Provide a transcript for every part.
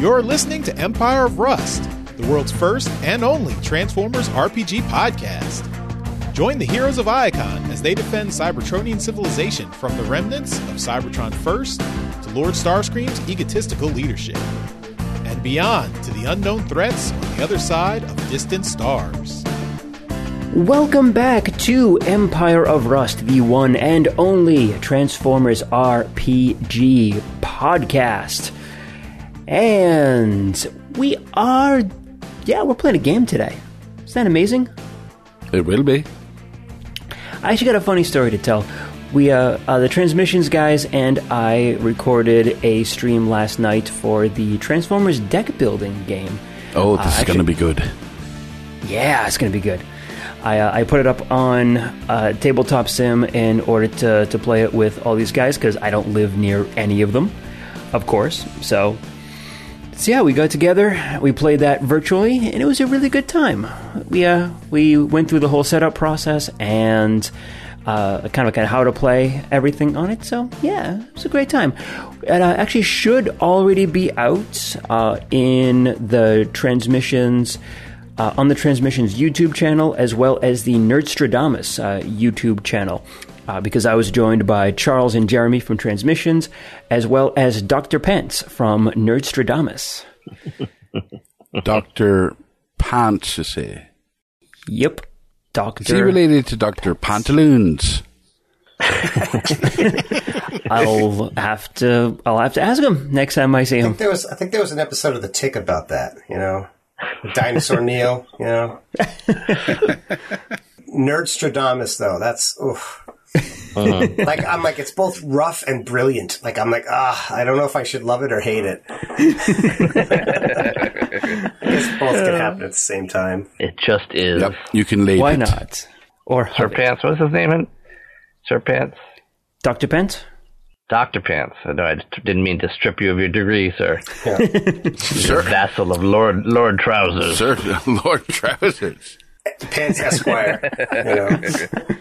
You're listening to Empire of Rust, the world's first and only Transformers RPG podcast. Join the heroes of Iacon as they defend Cybertronian civilization from the remnants of Cybertron First to Lord Starscream's egotistical leadership, and beyond to the unknown threats on the other side of distant stars. Welcome back to Empire of Rust, the one and only Transformers RPG podcast. And we are, yeah, we're playing a game today. Isn't that amazing? It will be. I actually got a funny story to tell. We, uh, uh, the transmissions guys and I recorded a stream last night for the Transformers deck building game. Oh, this Uh, is going to be good. Yeah, it's going to be good. I, uh, I put it up on uh, Tabletop Sim in order to, to play it with all these guys because I don't live near any of them, of course. So, so yeah, we got together, we played that virtually, and it was a really good time. We uh, we went through the whole setup process and uh, kind of kind of how to play everything on it. So yeah, it was a great time. It uh, actually should already be out uh, in the transmissions uh, on the Transmissions YouTube channel as well as the Nerdstradamus uh, YouTube channel. Uh, because I was joined by Charles and Jeremy from Transmissions, as well as Dr. Pence from Nerdstradamus. Dr. Pants, you say. Yep, Is he Doctor. related to Dr. Pantaloons? I'll have to. I'll have to ask him next time I see I him. think there was I think there was an episode of The Tick about that, you know. Dinosaur Neil. you know. Nerdstradamus though, that's oof. like I'm like it's both rough and brilliant. Like I'm like, ah, I don't know if I should love it or hate it. I guess both can happen at the same time. It just is. Yep, you can label Why it. not? Or Sir Pants, what's his name? In? Sir Pants? Dr. Pants. Dr. Pants. No, I didn't mean to strip you of your degree, sir. Sir, Vassal of Lord Lord Trousers. sir, Lord Trousers. Pants Esquire. You know.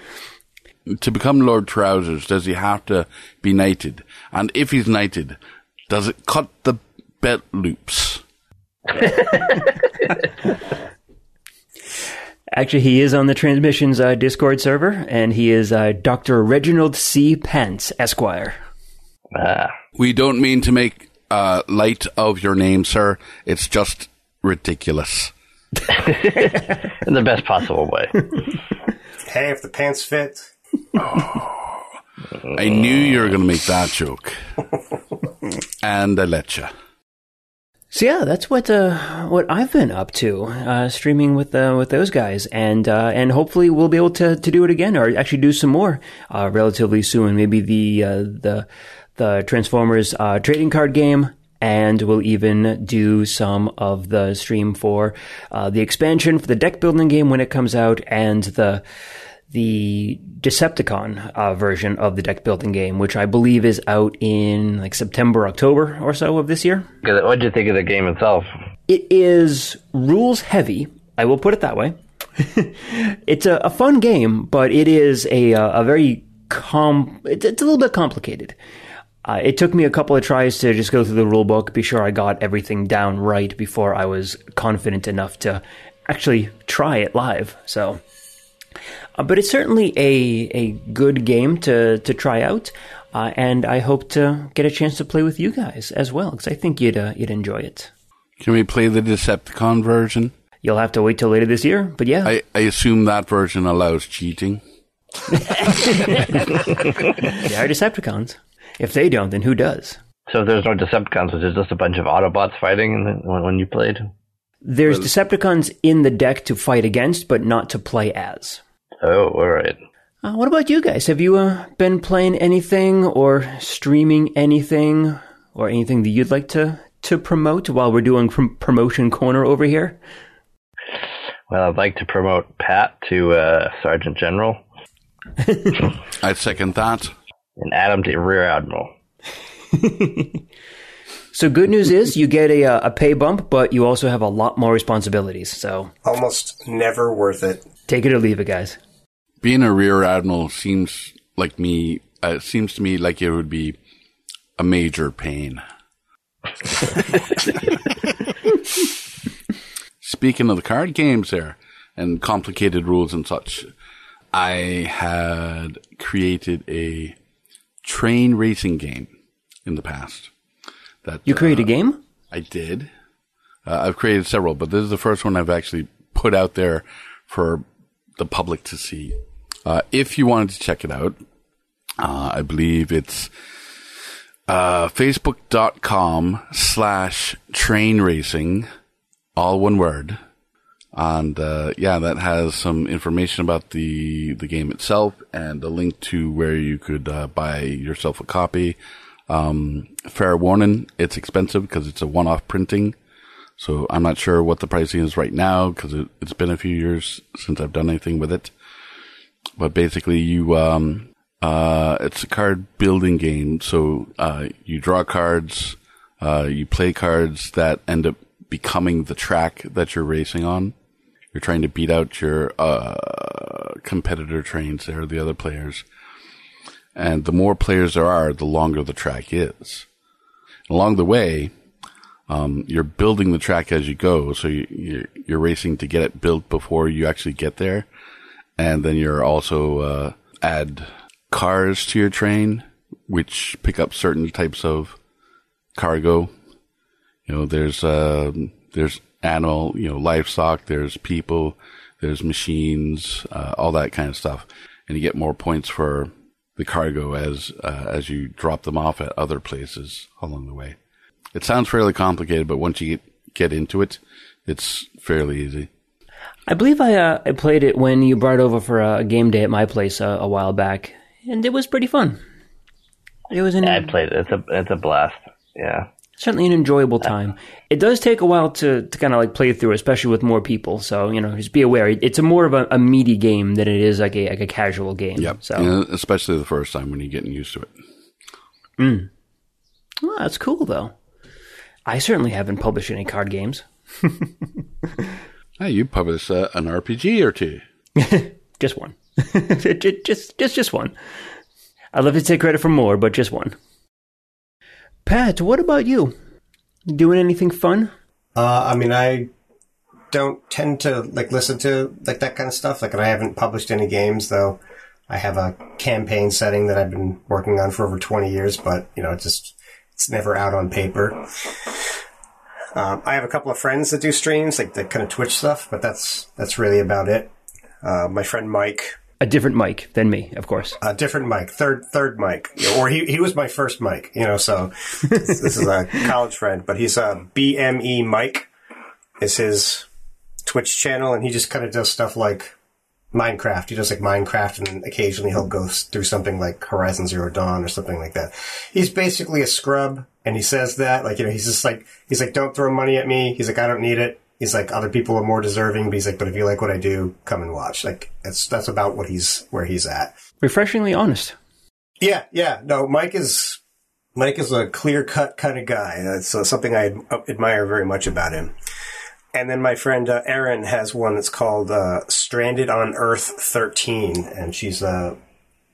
To become Lord Trousers, does he have to be knighted? And if he's knighted, does it cut the belt loops? Actually, he is on the Transmissions uh, Discord server, and he is uh, Dr. Reginald C. Pence, Esquire. Ah, We don't mean to make uh, light of your name, sir. It's just ridiculous. in the best possible way. Hey, if the pants fit. I knew you were going to make that joke. and I let you. So yeah, that's what uh, what I've been up to, uh, streaming with uh, with those guys, and uh, and hopefully we'll be able to, to do it again, or actually do some more uh, relatively soon. Maybe the uh, the the Transformers trading card game, and we'll even do some of the stream for the expansion for the deck building game when it comes out, and the the Decepticon uh, version of the deck building game, which I believe is out in like September, October or so of this year. What did you think of the game itself? It is rules heavy. I will put it that way. it's a, a fun game, but it is a a very com. It's, it's a little bit complicated. Uh, it took me a couple of tries to just go through the rule book, be sure I got everything down right before I was confident enough to actually try it live. So, but it's certainly a a good game to to try out, uh, and I hope to get a chance to play with you guys as well because I think you'd uh, you'd enjoy it. Can we play the Decepticon version? You'll have to wait till later this year, but yeah, I, I assume that version allows cheating. they are Decepticons. If they don't, then who does? So there's no Decepticons, which is just a bunch of Autobots fighting in the, when, when you played? There's Decepticons in the deck to fight against, but not to play as. Oh, all right. Uh, what about you guys? Have you uh, been playing anything or streaming anything or anything that you'd like to, to promote while we're doing prom- promotion corner over here? Well, I'd like to promote Pat to uh, Sergeant General I'd second that. and Adam to Rear Admiral. So good news is you get a, uh, a pay bump, but you also have a lot more responsibilities. So Almost never worth it. take it or leave it, guys. Being a rear admiral seems like me. Uh, seems to me like it would be a major pain. Speaking of the card games there and complicated rules and such, I had created a train racing game in the past. That You create uh, a game? I did. Uh, I've created several, but this is the first one I've actually put out there for the public to see. Uh, if you wanted to check it out, uh, I believe it's uh, facebook.com slash train racing, all one word. And uh, yeah, that has some information about the the game itself and a link to where you could uh, buy yourself a copy. Um, fair warning, it's expensive because it's a one-off printing. So I'm not sure what the pricing is right now because it, it's been a few years since I've done anything with it. But basically, you um, uh, it's a card building game. So uh, you draw cards, uh, you play cards that end up becoming the track that you're racing on. You're trying to beat out your uh, competitor trains there, the other players. And the more players there are, the longer the track is. Along the way, um, you're building the track as you go. So you, you're racing to get it built before you actually get there. And then you're also, uh, add cars to your train, which pick up certain types of cargo. You know, there's, uh, there's animal, you know, livestock, there's people, there's machines, uh, all that kind of stuff. And you get more points for the cargo as, uh, as you drop them off at other places along the way. It sounds fairly complicated, but once you get, get into it, it's fairly easy. I believe I uh, I played it when you brought it over for a game day at my place uh, a while back, and it was pretty fun. It was an, I played it. It's a it's a blast. Yeah. certainly an enjoyable time. It does take a while to, to kind of like play through, especially with more people. So you know, just be aware. It's a more of a, a meaty game than it is like a like a casual game. Yep. So You especially the first time when you're getting used to it. Well, that's cool though. I certainly haven't published any card games. Hey, you publish uh, an RPG or two. Just one. just, just, just, just one. I'd love to take credit for more, but just one. Pat, what about you? Doing anything fun? Uh, I mean, I don't tend to like listen to like that kind of stuff. Like, and I haven't published any games though. I have a campaign setting that I've been working on for over 20 years, but you know, it just, it's never out on paper. Um, I have a couple of friends that do streams, like the kind of Twitch stuff, but that's, that's really about it. Uh, my friend Mike, A different Mike than me, of course. a different Mike, third, third Mike, or he, he was my first Mike, you know, so this, this is a college friend, but he's a BME Mike is his Twitch channel, and he just kind of does stuff like Minecraft. He does like Minecraft, and occasionally he'll go through something like Horizon Zero Dawn or something like that. He's basically a scrub, and he says that like you know he's just like he's like don't throw money at me. He's like I don't need it. He's like other people are more deserving, but he's like but if you like what I do, come and watch. Like that's that's about what he's where he's at. Refreshingly honest. Yeah, yeah. No, Mike is Mike is a clear cut kind of guy. That's uh, something I admire very much about him. And then my friend uh, Erin has one that's called uh, Stranded on Earth 13, and she's uh,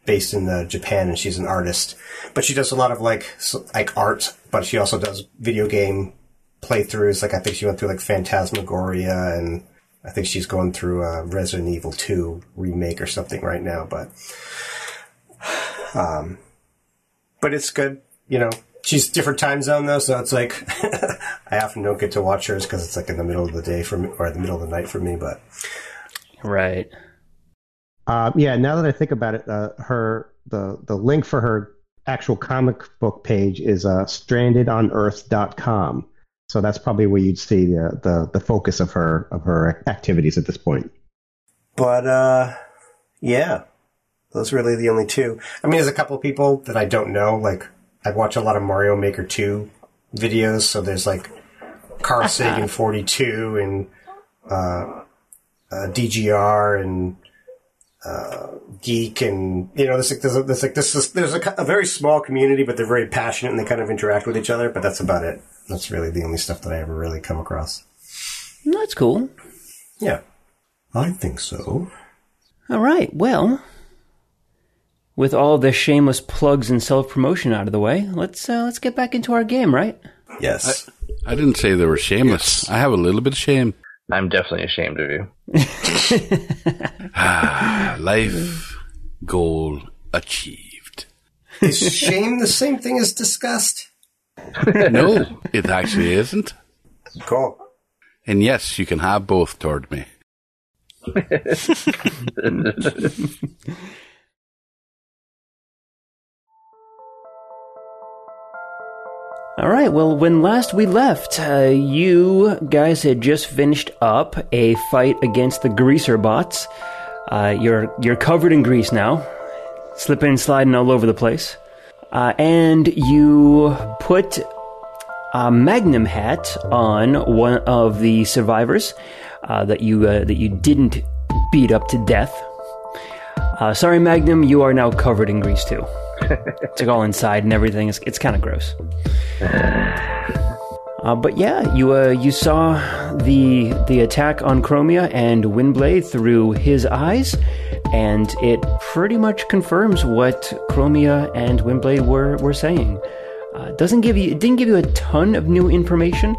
based in uh, Japan, and she's an artist. But she does a lot of like s like art, but she also does video game playthroughs. Like I think she went through like Phantasmagoria, and I think she's going through uh, Resident Evil 2 remake or something right now. But um, but it's good. You know, she's different time zone though, so it's like I often don't get to watch hers because it's like in the middle of the day for me or the middle of the night for me. But Right. Uh, yeah, now that I think about it, uh, her the the link for her actual comic book page is uh, strandedonearth.com. So that's probably where you'd see the, the the focus of her of her activities at this point. but uh, yeah, those are really the only two. I mean, there's a couple of people that I don't know. Like I watch a lot of Mario Maker two videos, so there's like Carl Sagan 42 and uh, uh, DGR and uh, Geek and you know there's like there's, a, there's like this is, there's a, a very small community, but they're very passionate and they kind of interact with each other. But that's about it. That's really the only stuff that I ever really come across. That's cool. Yeah, I think so. All right. Well, with all the shameless plugs and self promotion out of the way, let's uh, let's get back into our game, right? Yes. I didn't say they were shameless. I have a little bit of shame. I'm definitely ashamed of you. Ah, life goal achieved. Is shame the same thing as disgust? No, it actually isn't. Cool. And yes, you can have both toward me. All right. Well, when last we left, uh, you guys had just finished up a fight against the greaser bots. Uh, you're you're covered in grease now, slipping and sliding all over the place, uh, and you put a Magnum hat on one of the survivors uh, that you uh, that you didn't beat up to death. Uh, sorry, Magnum, you are now covered in grease too. It's like all inside and everything. It's, it's kind of gross. Uh, but yeah, you uh, you saw the the attack on Chromia and Windblade through his eyes, and it pretty much confirms what Chromia and Windblade were were saying. Uh, doesn't give you it didn't give you a ton of new information,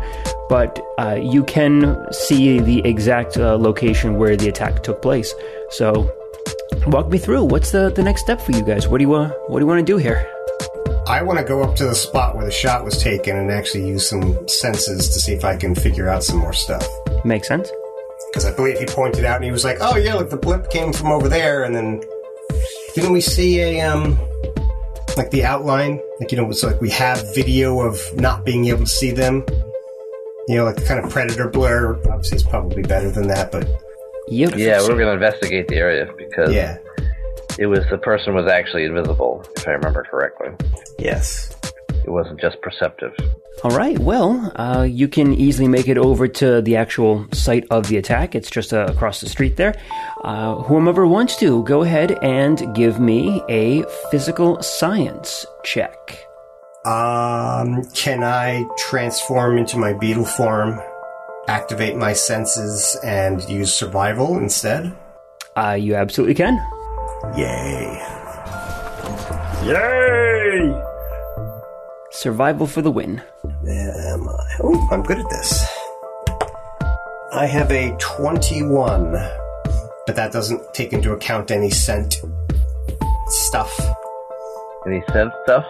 but uh, you can see the exact uh, location where the attack took place. So, walk me through. What's the the next step for you guys? What do you uh, what do you want to do here? I want to go up to the spot where the shot was taken and actually use some senses to see if I can figure out some more stuff. Makes sense. Because I believe he pointed out and he was like, "Oh yeah, look, the blip came from over there." And then didn't we see a um, like the outline? Like you know, it's like we have video of not being able to see them. You know, like the kind of predator blur. Obviously, it's probably better than that, but Yep. Yeah, we're going to investigate the area because yeah, it was the person was actually invisible, if I remember correctly. yes. It wasn't just perceptive. All right. Well, uh, you can easily make it over to the actual site of the attack. It's just uh, across the street there. Uh, whomever wants to, go ahead and give me a physical science check. Um, can I transform into my beetle form, activate my senses, and use survival instead? Uh, you absolutely can. Yay! Yay! Survival for the win. Where am I? Oh, I'm good at this. I have a 21, but that doesn't take into account any scent stuff. Any sense stuff?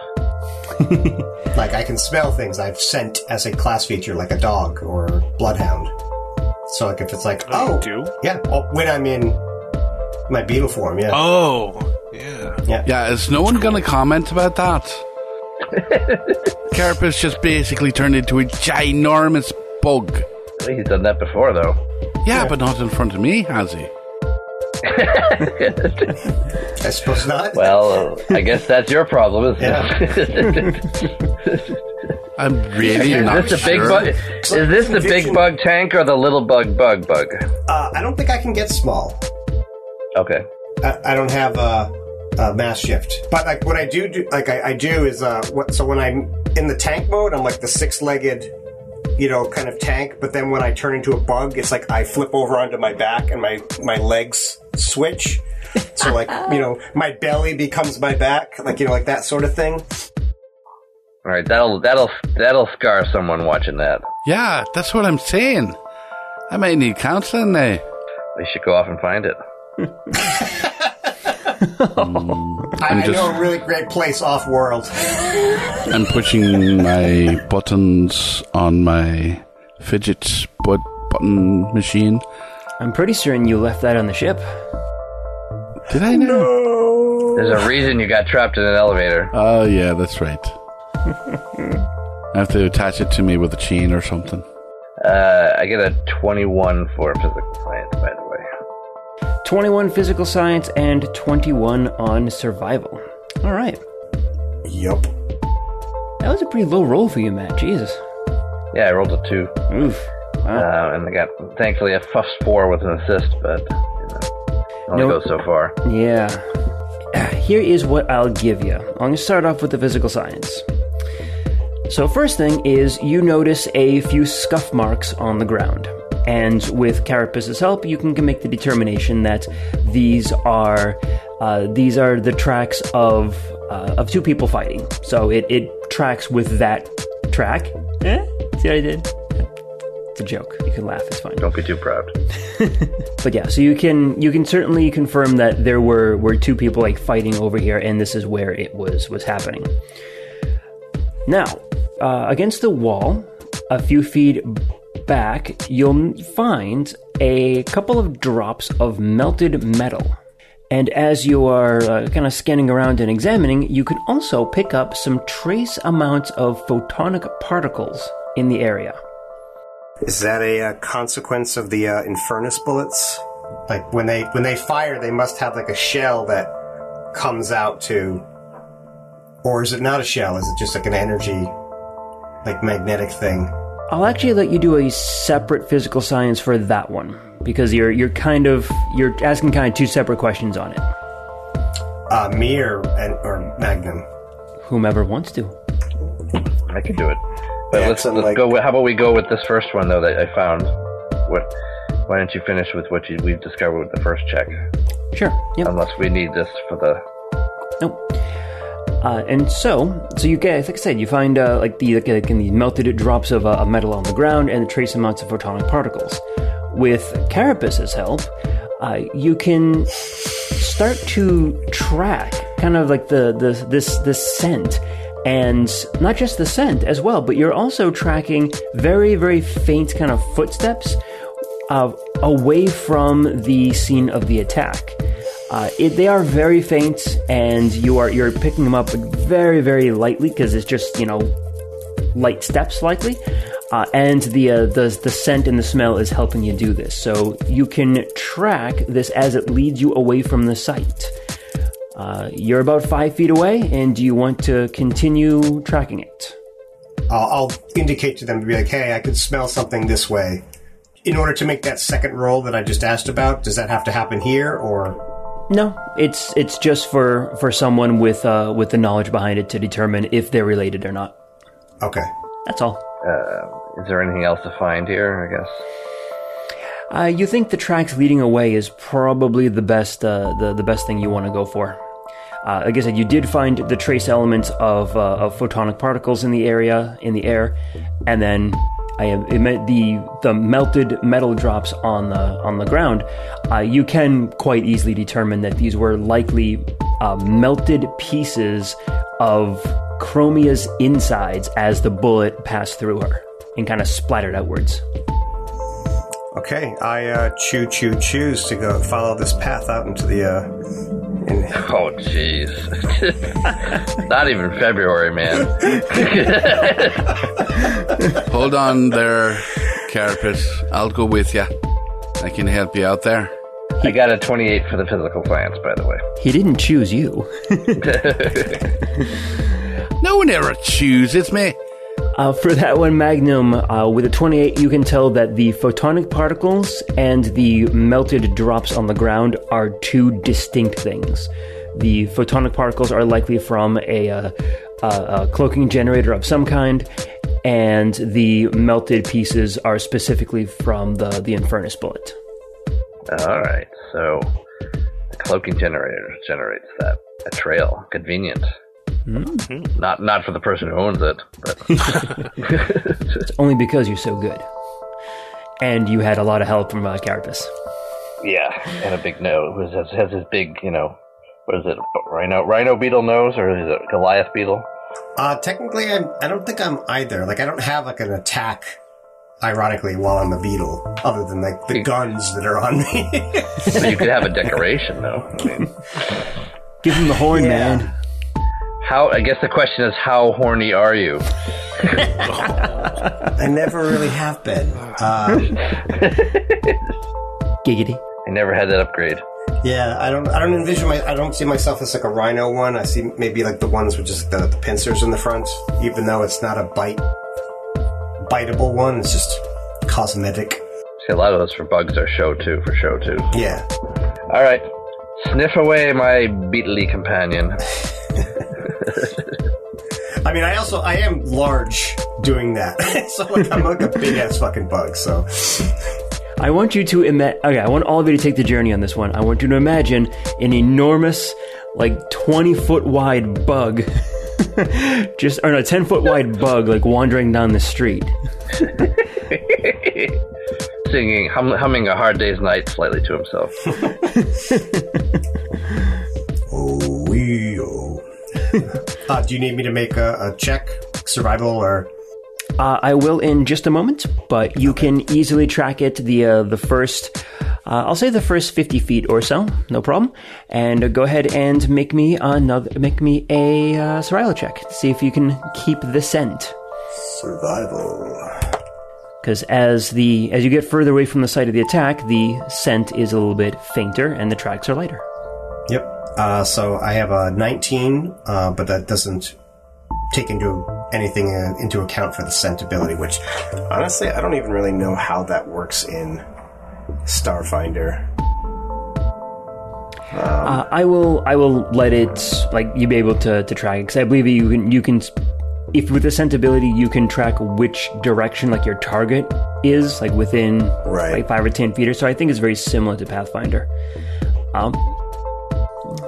Like I can smell things. I've scent as a class feature, like a dog or bloodhound. So like if it's like, Oh, oh, do? yeah, oh, when I'm in my beetle form, yeah, Oh, yeah. Yeah, Yeah, is no one going to comment about that? Carapace just basically turned into a ginormous bug. I think he's done that before, though. Yeah, but not in front of me, has he? I suppose not. Well, uh, I guess that's your problem, isn't it? I'm really is not this the big sure. bug? Is this the big bug tank or the little bug bug bug? uh, I don't think I can get small. Okay. I, I don't have a, a mass shift. But like what I do, do like I, I do is uh, what. So when I'm in the tank mode, I'm like the six-legged, you know, kind of tank. But then when I turn into a bug, it's like I flip over onto my back and my my legs switch. So like you know, my belly becomes my back, like you know, like that sort of thing. All right. That'll that'll that'll scar someone watching that. Yeah, that's what I'm saying. I might need counseling eh? now. We should go off and find it. I, I just- know a really great place off world. I'm pushing my buttons on my fidget but button machine. I'm pretty certain you left that on the ship. Did I know? There's a reason you got trapped in an elevator. Oh, yeah, that's right. I have to attach it to me with a chain or something. Uh, I get a 21 for physical 21 physical science and 21 on survival. All right. Yup. That was a pretty low roll for you, Matt. Jesus. Yeah, I rolled a two, Oof. Wow. uh, and I got thankfully a plus four with an assist, but you know, only No. goes so far. Yeah. Here is what I'll give you. I'm going to start off with the physical science. So, first thing is you notice a few scuff marks on the ground. And with Carapace's help, you can make the determination that these are uh, these are the tracks of uh, of two people fighting. So it, it tracks with that track Eh? See what I did? It's a joke. You can laugh. It's fine. Don't be too proud. But yeah, so you can you can certainly confirm that there were were two people like fighting over here, and this is where it was was happening. Now, uh, against the wall, a few feet back, you'll find a couple of drops of melted metal. And as you are uh, kind of scanning around and examining, you can also pick up some trace amounts of photonic particles in the area. Is that a uh, consequence of the uh, Infernus bullets? Like when they when they fire, they must have like a shell that comes out to, or is it not a shell? Is it just like an energy, like magnetic thing? I'll actually let you do a separate physical science for that one because you're you're kind of you're asking kind of two separate questions on it. Uh, me or and, or Magnum? Whomever wants to. I can do it. But Yeah, let's, let's like- go. With, how about we go with this first one though that I found? What? Why don't you finish with what you, we've discovered with the first check? Sure. Yep. Unless we need this for the. Nope. Uh, and so, so you get, like I said, you find uh, like the like, like in the melted drops of uh, metal on the ground and the trace amounts of photonic particles. With Carapace's help, uh, you can start to track kind of like the, the this this scent, and not just the scent as well, but you're also tracking very very faint kind of footsteps uh, away from the scene of the attack. Uh, it, they are very faint, and you are you're picking them up very very lightly because it's just you know light steps likely. Uh, and the, uh, the the scent and the smell is helping you do this, so you can track this as it leads you away from the site. Uh, you're about five feet away, and do you want to continue tracking it? I'll, I'll indicate to them to be like, "Hey, I could smell something this way." In order to make that second roll that I just asked about, does that have to happen here, or No, it's it's just for for someone with uh, with the knowledge behind it to determine if they're related or not. okay? That's all. Uh, is there anything else to find here? I guess. Uh, you think the tracks leading away is probably the best uh, the the best thing you want to go for. Uh, like I said, you did find the trace elements of uh, of photonic particles in the area in the air, and then I meant the the melted metal drops on the on the ground. Uh, you can quite easily determine that these were likely uh, melted pieces of Chromia's insides as the bullet passed through her and kind of splattered outwards. Okay, I uh, choo choo choose to go follow this path out into the. Uh, in, Oh, jeez. Not even February, man. Hold on there, Carapace. I'll go with you. I can help you out there. I got a 28 for the physical science, by the way. He didn't choose you. No one ever chooses me. Uh, for that one, Magnum, uh, with a 28, you can tell that the photonic particles and the melted drops on the ground are two distinct things. The photonic particles are likely from a, uh, a, cloaking generator of some kind, and the melted pieces are specifically from the, the Infernus bullet. All right, so the cloaking generator generates that a trail. Convenient. Not not for the person who owns it, but Only because you're so good. And you had a lot of help from uh, Carapace. yeah, and a big nose. Has, has his big, you know, what is it? Rhino rhino beetle nose or is it Goliath beetle? uh, technically, I'm, I don't think I'm either. Like, I don't have like an attack. Ironically, while I'm a beetle, other than like the guns that are on me. So you could have a decoration though. I mean, Give him the horn, Yeah. man. How? I guess the question is, how horny are you? I never really have been. Uh, Giggity. I never had that upgrade. yeah, I don't. I don't envision my. I don't see myself as like a rhino one. I see maybe like the ones with just the, the pincers in the front, even though it's not a bite, biteable one. It's just cosmetic. See, a lot of those for bugs are show too, for show too. Yeah. All right, sniff away my beetly companion. I mean, I also I am large doing that, so like I'm like a big ass fucking bug. So I want you to imagine. Okay, I want all of you to take the journey on this one. I want you to imagine an enormous, like 20 foot wide bug Just or no, ten foot wide bug like wandering down the street. Singing, hum, humming a hard day's night slightly to himself. Oh, wee, oh. uh, do you need me to make a, a check, survival, or Uh, I will in just a moment, but you can easily track it the uh, the first. Uh, I'll say the first fifty feet or so, no problem. And uh, go ahead and make me another, make me a uh, survival check. to See if you can keep the scent. survival? Because as the as you get further away from the site of the attack, the scent is a little bit fainter and the tracks are lighter. Yep. Uh, so I have a 19, uh, but that doesn't take into anything uh, into account for the scent ability, which honestly I don't even really know how that works in Starfinder. Uh, I will I will let it like you be able to to track because I believe you can you can if with the scent ability you can track which direction like your target is like within Right. like five or ten feet or so. I think it's very similar to Pathfinder. Um.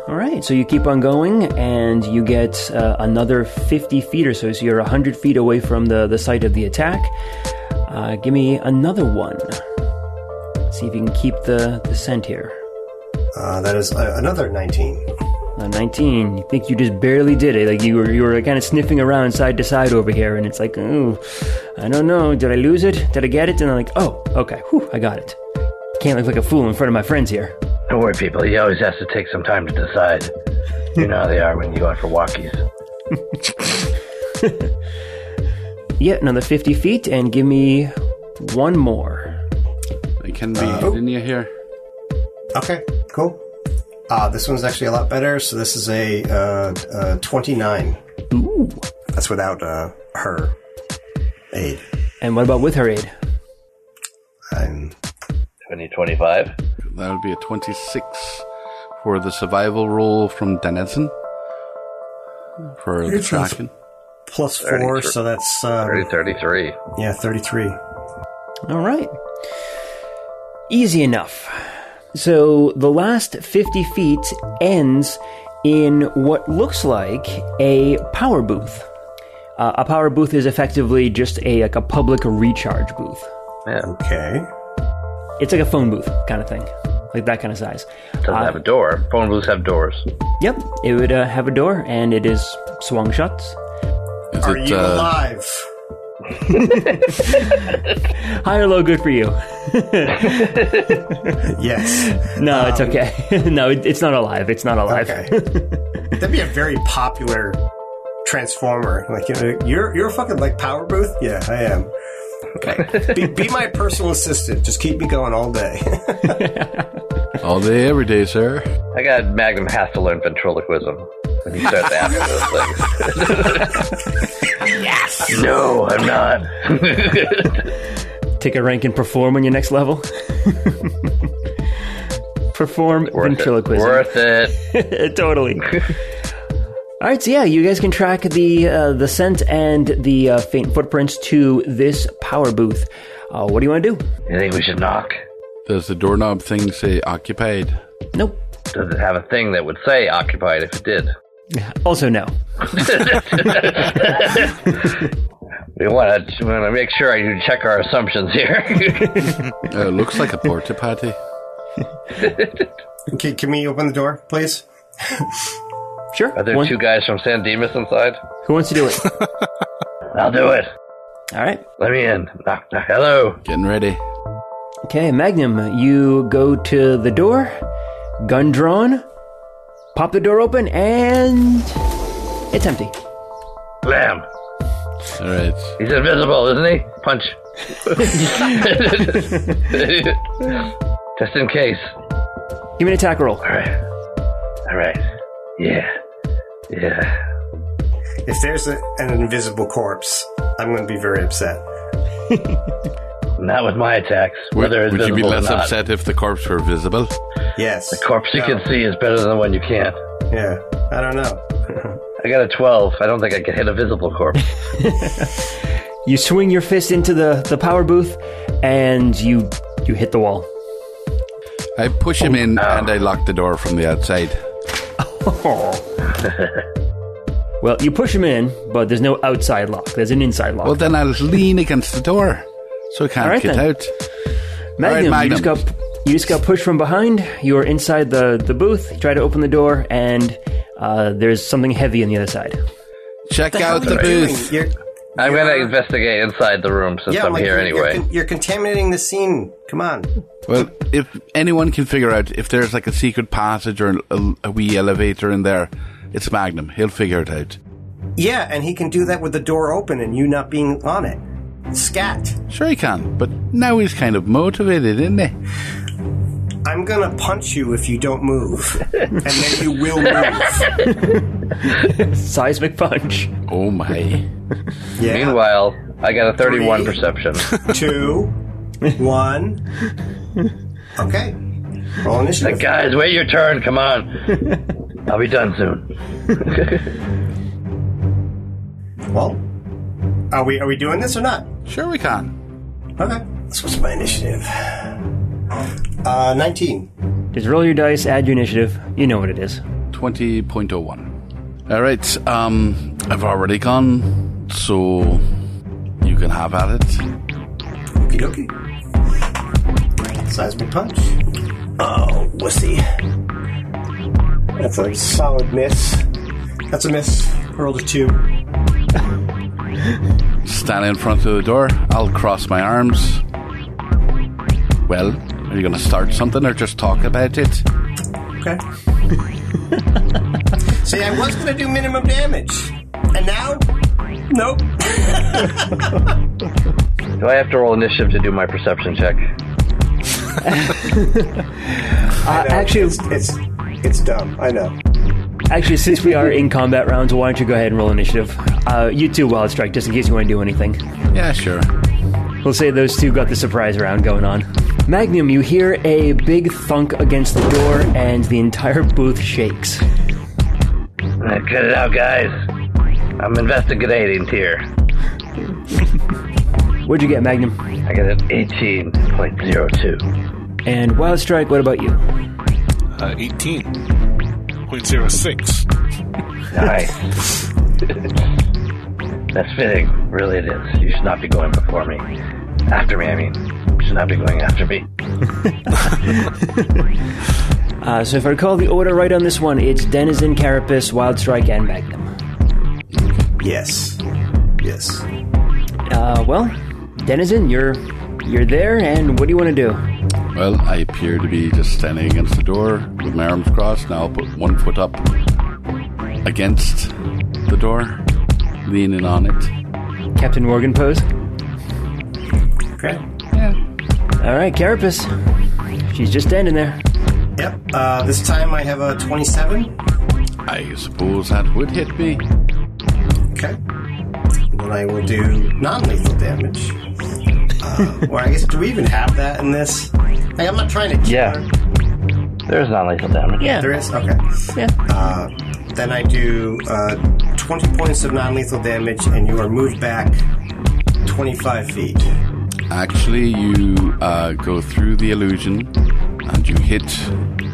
All right, so you keep on going, and you get uh, another fifty feet or so. So you're hundred feet away from the the site of the attack. Uh, give me another one. See if you can keep the the scent here. Uh, that is uh, another 19. Uh, 19. You think you just barely did it. Like you were, you were kind of sniffing around side to side over here, and it's like, oh, I don't know. Did I lose it? Did I get it? And I'm like, oh, okay, whew, I got it. Can't look like a fool in front of my friends here. Don't worry, people. He always has to take some time to decide. You know how they are when you go out for walkies. Yeah, another 50 feet, and give me one more. It can be hidden you here. Okay, cool. Uh, this one's actually a lot better. So this is a uh, uh, 29. Ooh. That's without uh, her aid. And what about with her aid? I'm 2025. That would be a 26 for the survival roll from Denizen. For the It's tracking. plus four, so that's um, 30, 33. yeah, 33. All right. Easy enough. So the last 50 feet ends in what looks like a power booth. Uh, a power booth is effectively just a like a public recharge booth. Yeah. Okay. It's like a phone booth kind of thing, like that kind of size. Doesn't Uh, have a door. Phone booths have doors. Yep, it would uh, have a door and it is swung shut. Is Are it, you uh, alive? High or low, good for you. Yes. No, it's okay. no, it, it's not alive. It's not alive. Okay. That'd be a very popular transformer. Like you know, you're you're a fucking like power booth. Yeah, I am. Okay. be, be my personal assistant. Just keep me going all day. all day, every day, sir? I got Magnum has to learn ventriloquism when he starts asking those things. yes. No, I'm not. Take a rank and perform on your next level. perform Worth ventriloquism. It. Worth it. totally. All right, so yeah, you guys can track the uh, the scent and the uh, faint footprints to this power booth. Uh, what do you want to do? You think we should knock? Does the doorknob thing say occupied? Nope. Does it have a thing that would say occupied if it did? Also, no. We want to, want to make sure I do check our assumptions here. Uh, it looks like a porta potty. okay, can we open the door, please? Sure. Are there One- two guys from San Dimas inside? Who wants to do it? I'll do it. All right. Let me in. Knock, knock. Hello. Getting ready. Okay, Magnum, you go to the door, gun drawn, pop the door open, and it's empty. Blam. All right. He's invisible, isn't he? Punch. Just in case. Give me an attack roll. All right. All right. Yeah. Yeah. If there's a, an invisible corpse, I'm going to be very upset. Not with my attacks. Would, Whether it's would you be visible or less not. upset if the corpse were visible? Yes. The corpse you can see is better than the one you can't. Yeah. I don't know. I got a 12. I don't think I can hit a visible corpse. You swing your fist into the, the power booth, and you you hit the wall. I push him oh, in and I lock the door from the outside. Well, you push him in, but there's no outside lock. There's an inside lock. Well, then I'll lean against the door so I can't All right, get then. out. Magnum, All right, you just got you just got pushed from behind. You are inside the the booth. You try to open the door, and uh, there's something heavy on the other side. Check the out are the you booth. Doing? You're, I'm gonna investigate inside the room since Yeah, I'm like here you're, anyway. You're, con- you're contaminating the scene. Come on. Well, if anyone can figure out if there's like a secret passage or a, a wee elevator in there, it's Magnum. He'll figure it out. Yeah, and he can do that with the door open and you not being on it. Scat. Sure he can, but now he's kind of motivated, isn't he? I'm gonna punch you if you don't move, and then you will move. Seismic punch. Oh my. Yeah. Meanwhile, I got a 31 Three. perception. two, one. Okay. Roll initiative. Guys, wait your turn. Come on. I'll be done soon. Well, are we are we doing this or not? Sure we can. Okay. This was my initiative. Uh, nineteen. Just roll your dice, add your initiative. You know what it is. 20.01. All right, um, I've already gone, so you can have at it. Okie dokie. Seismic punch. Oh, wussy. That's a solid miss. That's a miss. Rolled a two. Stand in front of the door. I'll cross my arms. Well, are you going to start something or just talk about it? Okay. See, I was going to do minimum damage. And now? Nope. Do I have to roll initiative to do my perception check? Uh, actually, it's, it's it's dumb. I know. actually, since we are in combat rounds, why don't you go ahead and roll initiative? Uh, you too, Wild Strike, just in case you want to do anything. Yeah, sure. We'll say those two got the surprise round going on. Magnum, you hear a big thunk against the door, and the entire booth shakes. Uh, Cut it out, guys. I'm investigating here. What'd you get, Magnum? I got an 18.02. And Wild Strike, what about you? Uh, 18.06. Nice. That's fitting. Really, it is. You should not be going before me. After me, I mean. You should not be going after me. Uh, so if I recall the order right on this one, it's Denizen, Carapace, Wild Strike, and Magnum. Yes. Yes. Uh, well, Denizen, you're you're there, and what do you want to do? Well, I appear to be just standing against the door with my arms crossed. Now I'll put one foot up against the door, leaning on it. Captain Morgan pose. Okay. All right, Carapace. She's just standing there. Yep. Uh, this time I have a 27. I suppose that would hit me. Okay. Then I will do non-lethal damage. Uh, well, I guess do we even have that in this? Hey, I'm not trying to. kill Yeah. her. There's non lethal damage. Yeah. There is. Okay. Yeah. Uh, then I do uh, 20 points of non-lethal damage, and you are moved back 25 feet. Actually, you uh, go through the illusion and you hit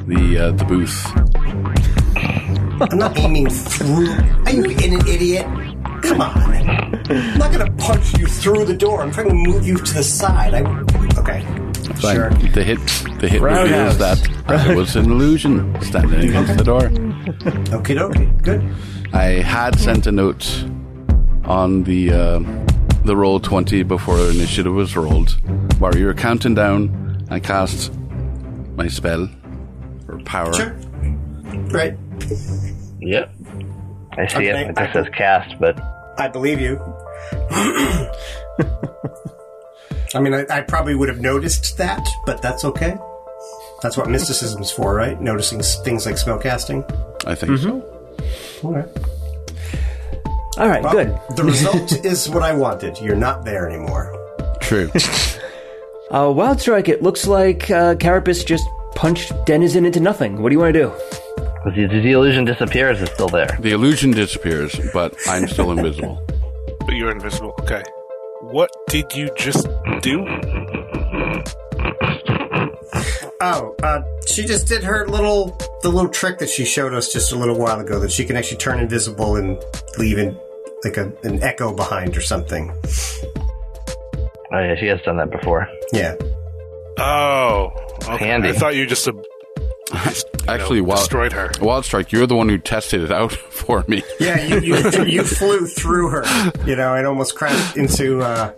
the uh, the booth. I'm not aiming through. Are you an idiot? Come on. I'm not gonna punch you through the door. I'm trying to move you to the side. I. Okay. Fine. Sure. The hit the hit Roundhouse. reveals that I was an illusion standing against the door. Okay. Okay. Good. I had sent a note on the uh, the roll twenty before initiative was rolled, where you were counting down and cast my spell or power. Sure. Right. Yep. I see Okay, it. It I- just says cast, but I believe you. I mean, I, I probably would have noticed that, but that's okay. That's what mysticism's for, right? Noticing things like spellcasting. I think so. Mm-hmm. All right. All right, Well, good. The result is what I wanted. You're not there anymore. True. Uh, Wild Strike, it looks like uh, Carapace just punched Denizen into nothing. What do you want to do? the, the illusion disappears. It's still there. the illusion disappears, but I'm still invisible. But you're invisible. Okay. What did you just do? Oh, uh, she just did her little the little trick that she showed us just a little while ago that she can actually turn invisible and leave in, like a, an echo behind or something. Oh yeah, she has done that before. Yeah. Oh, okay. Handy. I thought you just, uh, just, you Actually, know, Wild, destroyed her. Wild Strike, you're the one who tested it out for me. Yeah, you, you, you flew through her, you know, and almost crashed into, uh,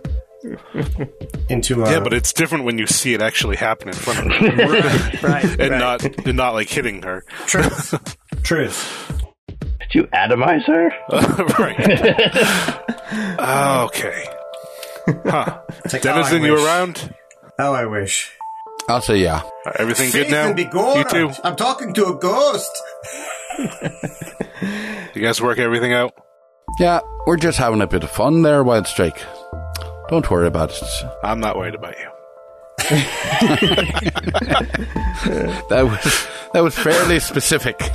into, uh, Yeah, but it's different when you see it actually happen in front of you, right, right, and right. not and not like hitting her. truth, truth. Did you atomize her? right. okay. Huh. It's like, oh, you wish. around? Oh, I wish. I'll say yeah. Uh, Everything good now? be gone. You two? I'm talking to a ghost. You guys work everything out? Yeah, we're just having a bit of fun there, Wild Strike. Don't worry about it. I'm not worried about you. That was that was fairly specific.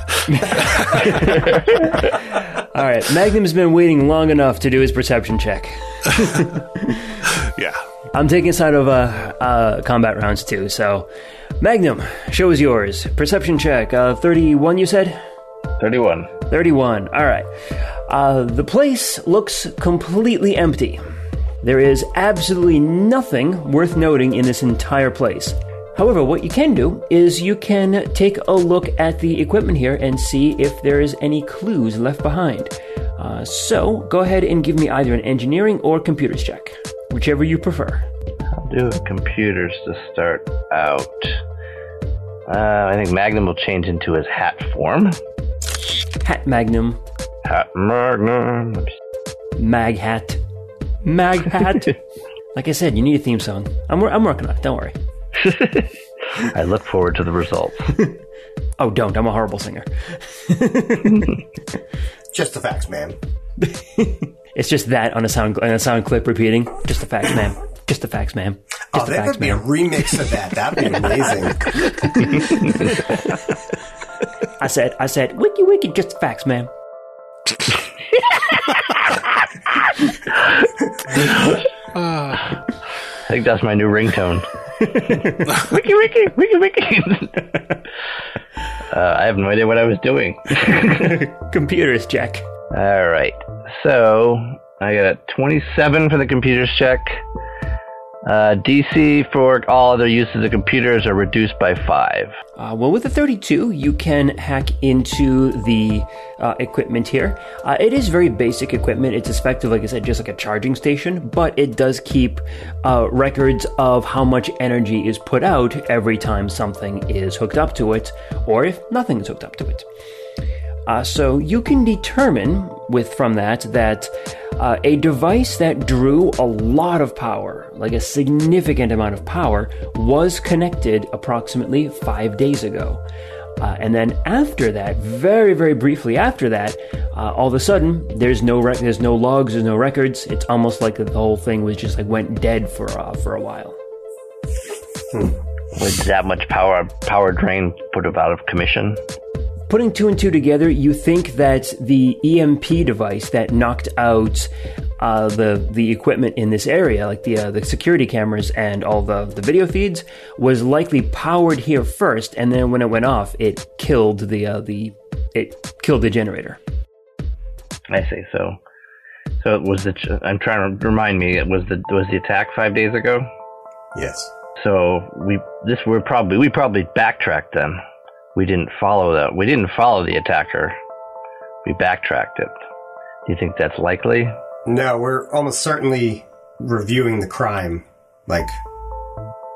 All right, Magnum's been waiting long enough to do his perception check. Yeah. I'm taking side of uh, uh, combat rounds too. So, Magnum, show is yours. Perception check. Uh, 31, you said? Thirty-one. 31. All right. Uh, the place looks completely empty. There is absolutely nothing worth noting in this entire place. However, what you can do is you can take a look at the equipment here and see if there is any clues left behind. Uh, so, go ahead and give me either an engineering or computers check, whichever you prefer. I'll do computers to start out. Uh, I think Magnum will change into his hat form. Hat Magnum, Hat Magnum. Mag Hat, Mag Hat. like I said, you need a theme song. I'm, I'm working on it. Don't worry. I look forward to the results. Oh, don't. I'm a horrible singer. Just the facts, man. It's just that on a sound on a sound clip repeating. Just the facts, ma'am. Just the facts, ma'am. Just Oh, the there facts, could be a remix of that. That'd be amazing. I said, I said, wiki wiki, just the facts, ma'am. I think that's my new ringtone. wiki wiki wiki wiki. uh, I have no idea what I was doing. Computers check. All right, so I got a twenty-seven for the computers check. Uh, DC for all other uses of computers are reduced by five. Uh, well, with the 32, you can hack into the uh, equipment here. Uh, it is very basic equipment. It's effective, like I said, just like a charging station, but it does keep uh, records of how much energy is put out every time something is hooked up to it, or if nothing is hooked up to it. Uh, so you can determine with from that that uh, a device that drew a lot of power, like a significant amount of power, was connected approximately five days ago. Uh, and then after that, very very briefly after that, uh, all of a sudden there's no rec- there's no logs, there's no records. It's almost like the whole thing was just like went dead for uh, for a while. With that much power, power drain put it out of commission. Putting two and two together, you think that the EMP device that knocked out uh, the the equipment in this area, like the uh, the security cameras and all the the video feeds, was likely powered here first, and then when it went off, it killed the uh, the it killed the generator. I see. So, so it was the. ch- I'm trying to remind me. It was the was the attack five days ago. yes. So we this we're probably we probably backtracked then. We didn't follow that. We didn't follow the attacker. We backtracked it. Do you think that's likely? No, we're almost certainly reviewing the crime. Like,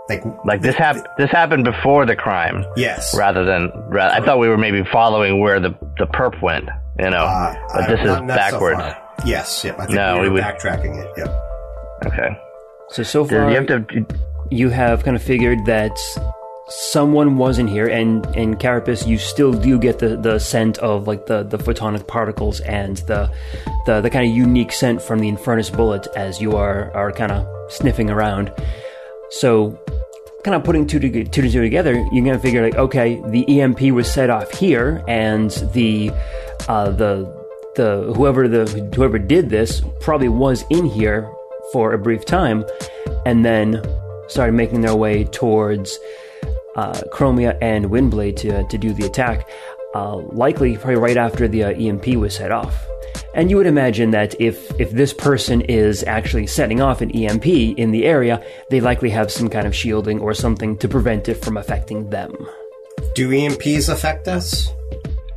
like, Like this happened. This happened before the crime, yes. rather than. Ra- I thought we were maybe following where the the perp went. You know, Uh, but I- this is not- not so backwards. far. yes, yep. I think No, we we were would- backtracking it. Yep. okay. So so far, you have to. you have kind of figured that someone was in here, and in Carapace, you still do get the, the scent of like the, the photonic particles and the the, the kind of unique scent from the Infernus bullet as you are are kind of sniffing around. So, kind of putting two to two to two together, you're gonna figure like, okay, the EMP was set off here, and the uh, the the whoever the whoever did this probably was in here for a brief time, and then started making their way towards Chromia and Windblade to, to do the attack, uh, likely probably right after the uh, EMP was set off. And you would imagine that if, if this person is actually setting off an EMP in the area, they likely have some kind of shielding or something to prevent it from affecting them. Do EMPs affect us?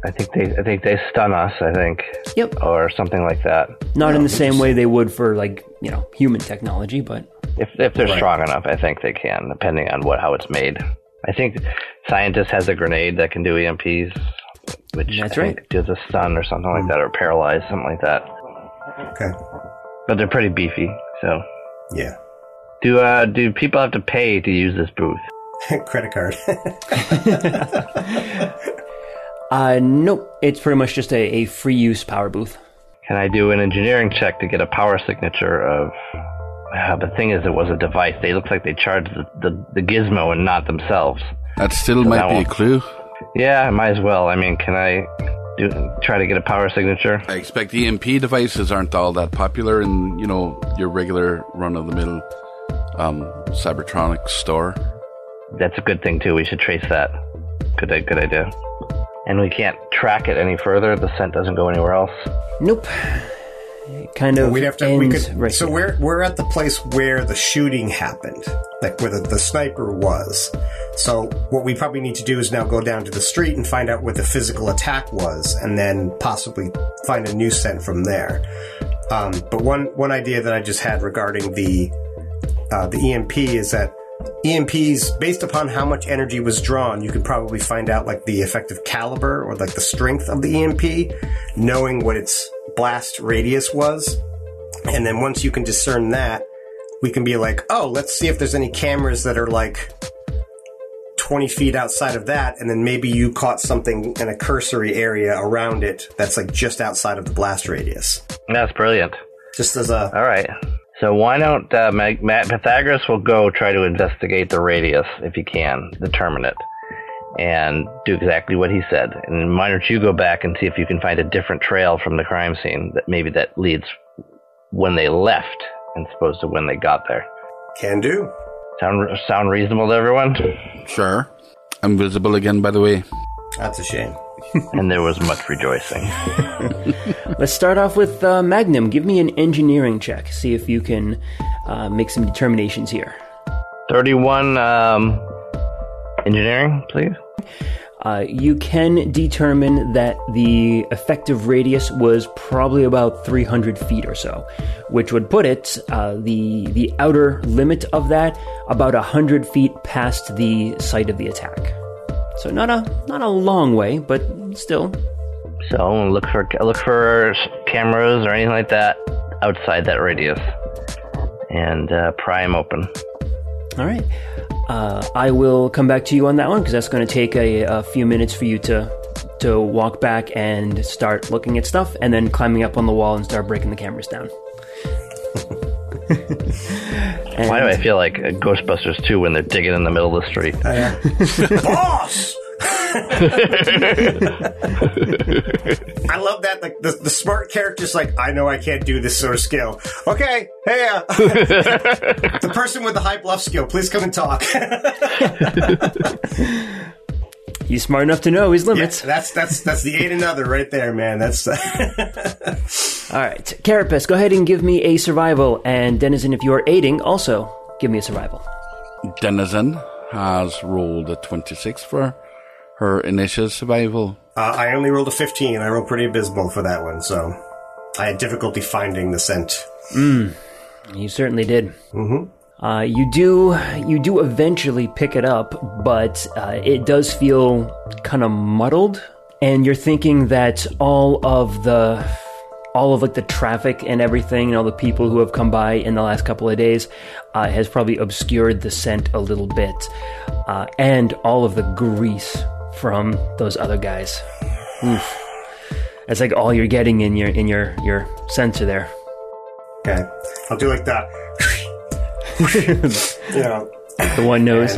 I think they I think they stun us. I think. Yep. Or something like that. Not in the same way they would for like you know human technology, but If if they're strong enough, I think they can, depending on what how it's made. I think scientist has a grenade that can do EMPs, which That's I right. think does a stun or something like that, or paralyze something like that. Okay. But they're pretty beefy. So, Yeah. do uh do people have to pay to use this booth? Credit card. uh, nope. It's pretty much just a, a free use power booth. Can I do an engineering check to get a power signature of? Uh, the thing is, it was a device. They look like they charged the, the, the gizmo and not themselves. That still that might be a clue. Yeah, I might as well. I mean, can I do try to get a power signature? I expect EMP devices aren't all that popular in, you know, your regular run of the mill um, Cybertronics store. That's a good thing too. We should trace that. Good, good idea. And we can't track it any further. The scent doesn't go anywhere else. Nope. It kind of We'd have to. We could. right so here. we're we're at the place where the shooting happened, like where the, the sniper was. So what we probably need to do is now go down to the street and find out where the physical attack was, and then possibly find a new scent from there. Um, but one one idea that I just had regarding the uh, the EMP is that EMPs, based upon how much energy was drawn, you could probably find out like the effective caliber or like the strength of the EMP, knowing what its blast radius was. And then once you can discern that, we can be like, oh, let's see if there's any cameras that are like 20 feet outside of that. And then maybe you caught something in a cursory area around it that's like just outside of the blast radius. That's brilliant. Just as a, All right. So why don't uh, Matt Pythagoras will go try to investigate the radius if he can determine it, and do exactly what he said. And why don't you go back and see if you can find a different trail from the crime scene that maybe that leads when they left, as opposed to when they got there. can do. Sound sound reasonable to everyone? Sure. I'm visible again, by the way. That's a shame. and there was much rejoicing. Let's start off with uh, Magnum. Give me an engineering check. See if you can uh, make some determinations here. Thirty-one um, engineering, please. Uh, you can determine that the effective radius was probably about 300 feet or so, which would put it uh, the the outer limit of that about 100 feet past the site of the attack. So not a not a long way, but still. So look for look for cameras or anything like that outside that radius, and uh, them open. All right. Uh, I will come back to you on that one because that's going to take a, a few minutes for you to to walk back and start looking at stuff, and then climbing up on the wall and start breaking the cameras down. Why do I feel like uh, Ghostbusters 2 when they're digging in the middle of the street? Boss! I love that. Like the, the smart character's like, I know I can't do this sort of skill. Okay, hey, uh, the person with the high bluff skill, please come and talk. He's smart enough to know his limits. that's that's that's the eight another right there, man. That's All right, Carapace, go ahead and give me a survival, and Denizen, if you are aiding, also give me a survival. Denizen has rolled a 26 for her initial survival. uh, I only rolled a fifteen. I rolled pretty abysmal for that one, so I had difficulty finding the scent. You certainly did. Mm-hmm. Uh, you do you do eventually pick it up, but uh, it does feel kind of muddled, and you're thinking that all of the all of like the traffic and everything, and all the people who have come by in the last couple of days, uh, has probably obscured the scent a little bit, uh, and all of the grease from those other guys. Oof. That's like all you're getting in your in your your sensor there. Okay, I'll do like that. you know, The one nose.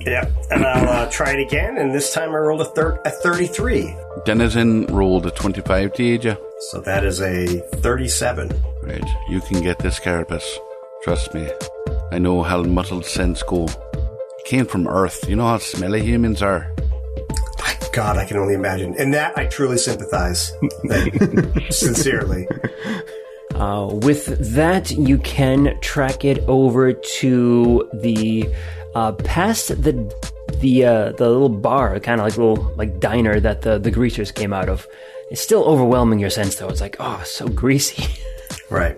yeah, and I'll uh, try it again. And this time I rolled a, thir- a thirty-three. Denizen rolled a 25 to aid you. So that is a 37. Right, you can get this carapace. Trust me. I know how muddled scents go. came from Earth. You know how smelly humans are. God, I can only imagine. And that I truly sympathize. Sincerely. Uh, with that, you can track it over to the uh, past the the uh, the little bar, kind of like little like diner that the the greasers came out of. It's still overwhelming your sense though. It's like oh, so greasy. Right.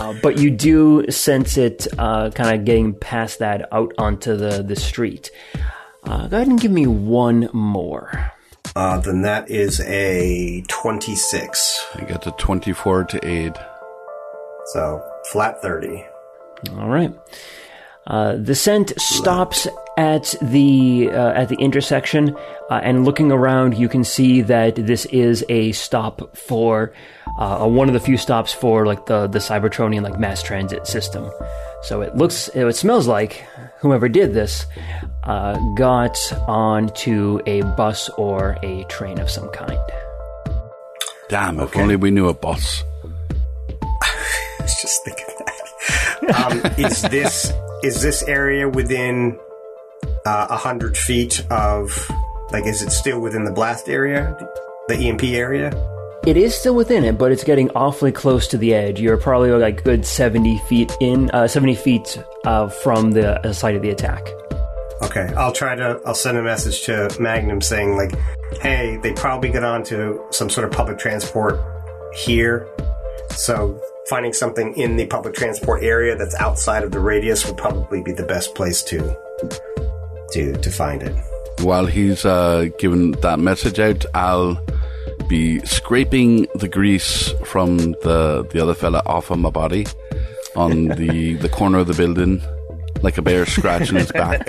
Uh, but you do sense it uh, kind of getting past that out onto the the street. Uh, go ahead and give me one more. Uh, then that is a 26. I got the 24 to aid. So flat 30. All right. Uh, the scent stops at the uh, at the intersection, uh, and looking around, you can see that this is a stop for uh, one of the few stops for like the the Cybertronian like mass transit system. So it looks, it smells like whoever did this uh, got onto a bus or a train of some kind. Damn, if only we knew a boss. I was just thinking that. Um, is this is this area within uh, a hundred feet of like? Is it still within the blast area, the EMP area? It is still within it, but it's getting awfully close to the edge. You're probably like good seventy feet in, uh, seventy feet uh, from the uh, site of the attack. Okay, I'll try to. I'll send a message to Magnum saying like, "Hey, they probably got onto some sort of public transport here, so finding something in the public transport area that's outside of the radius would probably be the best place to to to find it." While he's uh, giving that message out, I'll be scraping the grease from the the other fella off of my body on the the corner of the building, like a bear scratching its back.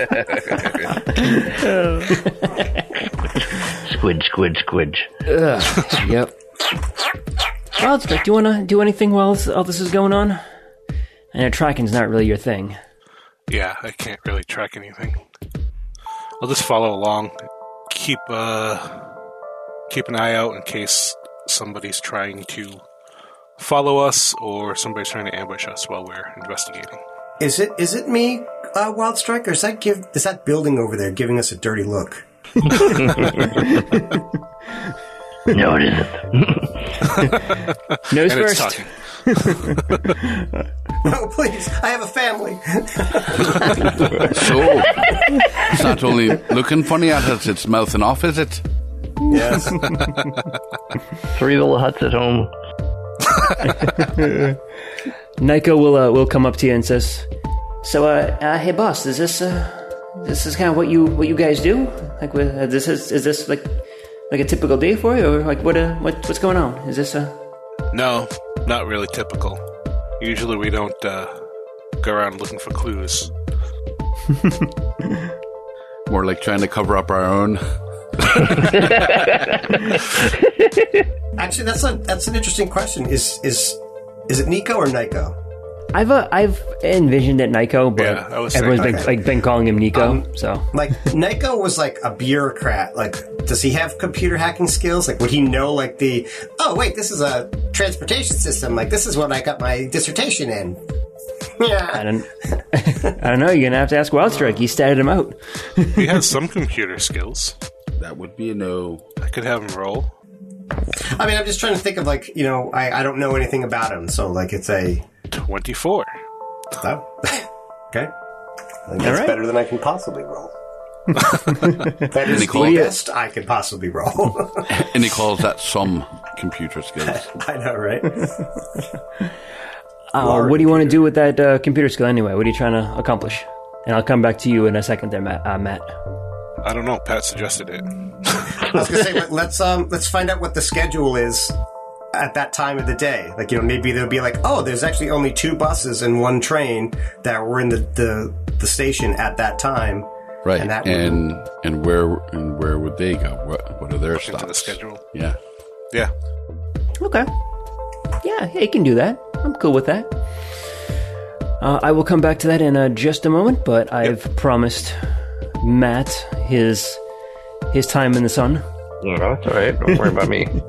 Squidge, squidge, squidge. Yep. Well, do you want to do anything while this, all this is going on? I know tracking's not really your thing. Yeah, I can't really track anything. I'll just follow along. Keep uh keep an eye out in case somebody's trying to follow us or somebody's trying to ambush us while we're investigating. Is it is it me, uh, Wild Strike, or is that give is that building over there giving us a dirty look? No, it isn't. Nose And it's first. talking. No, please, I have a family. So it's not only looking funny at us; it's mouthing off, is it? Yes. Three little huts at home. Nico will uh, will come up to you and says, "So, uh, uh hey, boss, is this uh, this is kind of what you what you guys do? Like, what, uh, this is is this like like a typical day for you, or like what uh, what what's going on? Is this uh?" No, not really typical. Usually we don't uh, go around looking for clues. More like trying to cover up our own. Actually, that's a that's an interesting question. Is is is it Nico or Nico? I've uh, I've envisioned it Nico, but Yeah, was everyone's been thinking- like been calling him Nico. so Like Nico was like a bureaucrat. Like, does he have computer hacking skills? Like, would he know like the? Oh wait, this is a transportation system. Like, this is what I got my dissertation in. Yeah. I Yeah. don't I don't know. You're gonna have to ask Wildstrike. He statted him out. He has some computer skills. That would be a no. I could have him roll. I mean, I'm just trying to think of like you know, I I don't know anything about him, so like it's a 24. oh, okay. I think that's right. better than I can possibly roll. that is Nicole? the best I could possibly roll. And he calls that some computer skills. I know, right? Uh, are a what do you want to do with that uh, computer skill anyway? What are you trying to accomplish? And I'll come back to you in a second, there, Matt. Uh, Matt. I don't know. Pat suggested it. I was gonna say let, let's um let's find out what the schedule is at that time of the day. Like you know maybe there'll be like oh there's actually only two buses and one train that were in the the, the station at that time. Right. And that and and where and where would they go? What what are their Into stops? the schedule. Yeah. Yeah. Okay. Yeah, yeah, you can do that. I'm cool with that. Uh, I will come back to that in uh, just a moment, but I've promised Matt his his time in the sun. No, that's all right. Don't worry about me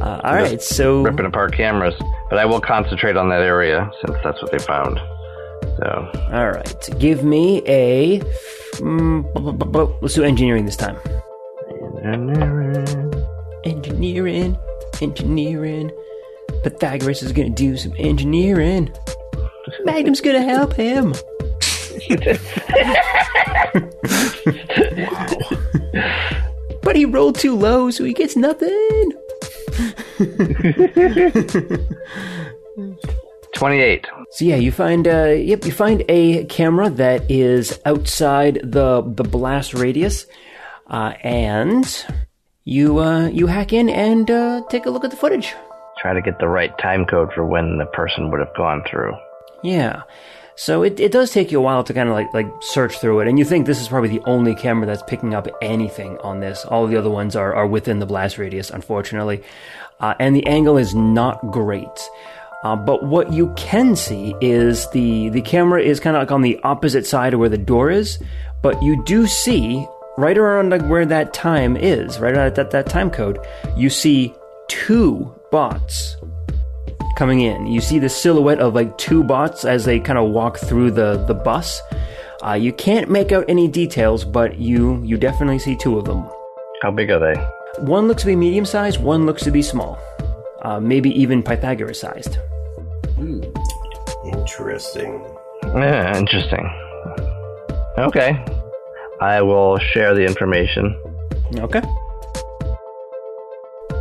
Uh, all right, so ripping apart cameras. But I will concentrate on that area since that's what they found. So All right. Give me a. Mm, bu- bu- bu- bu- let's do engineering this time. Engineering, engineering, engineering. Pythagoras is gonna do some engineering. Magnum's gonna help him. But he rolled too low, so he gets nothing. twenty-eight. So yeah, you find uh, yep, you find a camera that is outside the the blast radius, uh, and you uh, you hack in and uh, take a look at the footage. Try to get the right time code for when the person would have gone through. Yeah. So it, it does take you a while to kind of like like search through it, and you think this is probably the only camera that's picking up anything on this. All the other ones are, are within the blast radius, unfortunately, uh, and the angle is not great. Uh, but what you can see is the the camera is kind of like on the opposite side of where the door is, but you do see right around like where that time is, right at that, that time code, you see two bots coming in. You see the silhouette of like two bots as they kind of walk through the the bus. Uh, you can't make out any details, but you you definitely see two of them. How big are they? One looks to be medium sized. One looks to be small, uh, maybe even Pythagoras sized. Interesting. Yeah, interesting. Okay. I will share the information. Okay.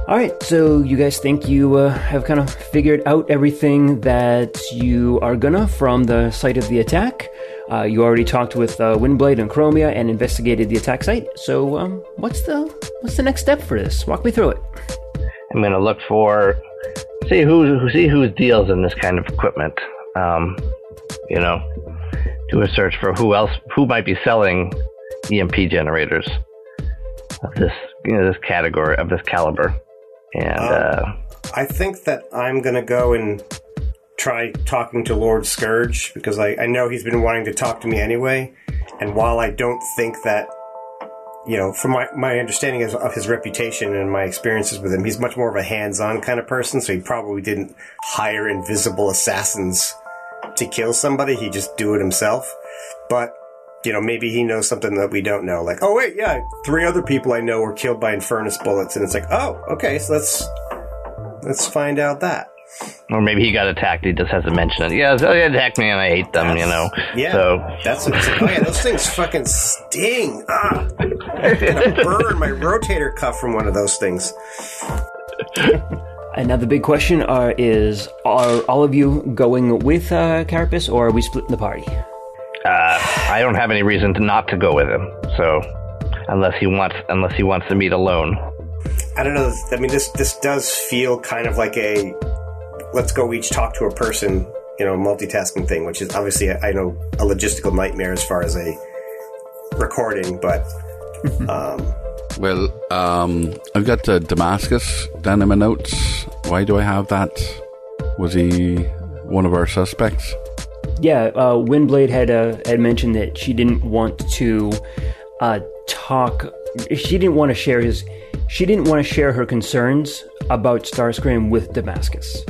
All right, so you guys think you uh, have kind of figured out everything that you are gonna from the site of the attack. Uh, you already talked with uh, Windblade and Chromia and investigated the attack site. So, um, what's the what's the next step for this? Walk me through it. I'm to look for see who who see who deals in this kind of equipment. Um, you know, do a search for who else who might be selling EMP generators of this you know this category of this caliber. And uh, I think that I'm going to go and try talking to Lord Scourge because I, I know he's been wanting to talk to me anyway. And while I don't think that, you know, from my, my understanding of, of his reputation and my experiences with him, he's much more of a hands on kind of person. So he probably didn't hire invisible assassins to kill somebody. He just do it himself. But you know, maybe he knows something that we don't know. Like, oh wait, yeah, three other people I know were killed by infernus bullets, and it's like, oh, okay, so let's let's find out that. or maybe he got attacked. He just hasn't mentioned it. Yeah, so they attacked me and I hate them. You know. Yeah, So that's what it's like. Oh yeah, those things fucking sting. Ah, I'm gonna burn my rotator cuff from one of those things. And now the big question are, is are all of you going with uh, Carapace or are we splitting the party? Uh, I don't have any reason to not to go with him. So unless he wants unless he wants to meet alone. I don't know. I mean, this this does feel kind of like a let's go each talk to a person, you know, multitasking thing, which is obviously I know a logistical nightmare as far as a recording, but um, Well, um, I've got uh, Damascus down in my notes. Why do I have that? Was he one of our suspects? Yeah, uh, Windblade had uh, had mentioned that she didn't want to uh, talk. She didn't want to share his. She didn't want to share her concerns about Starscream with Damascus.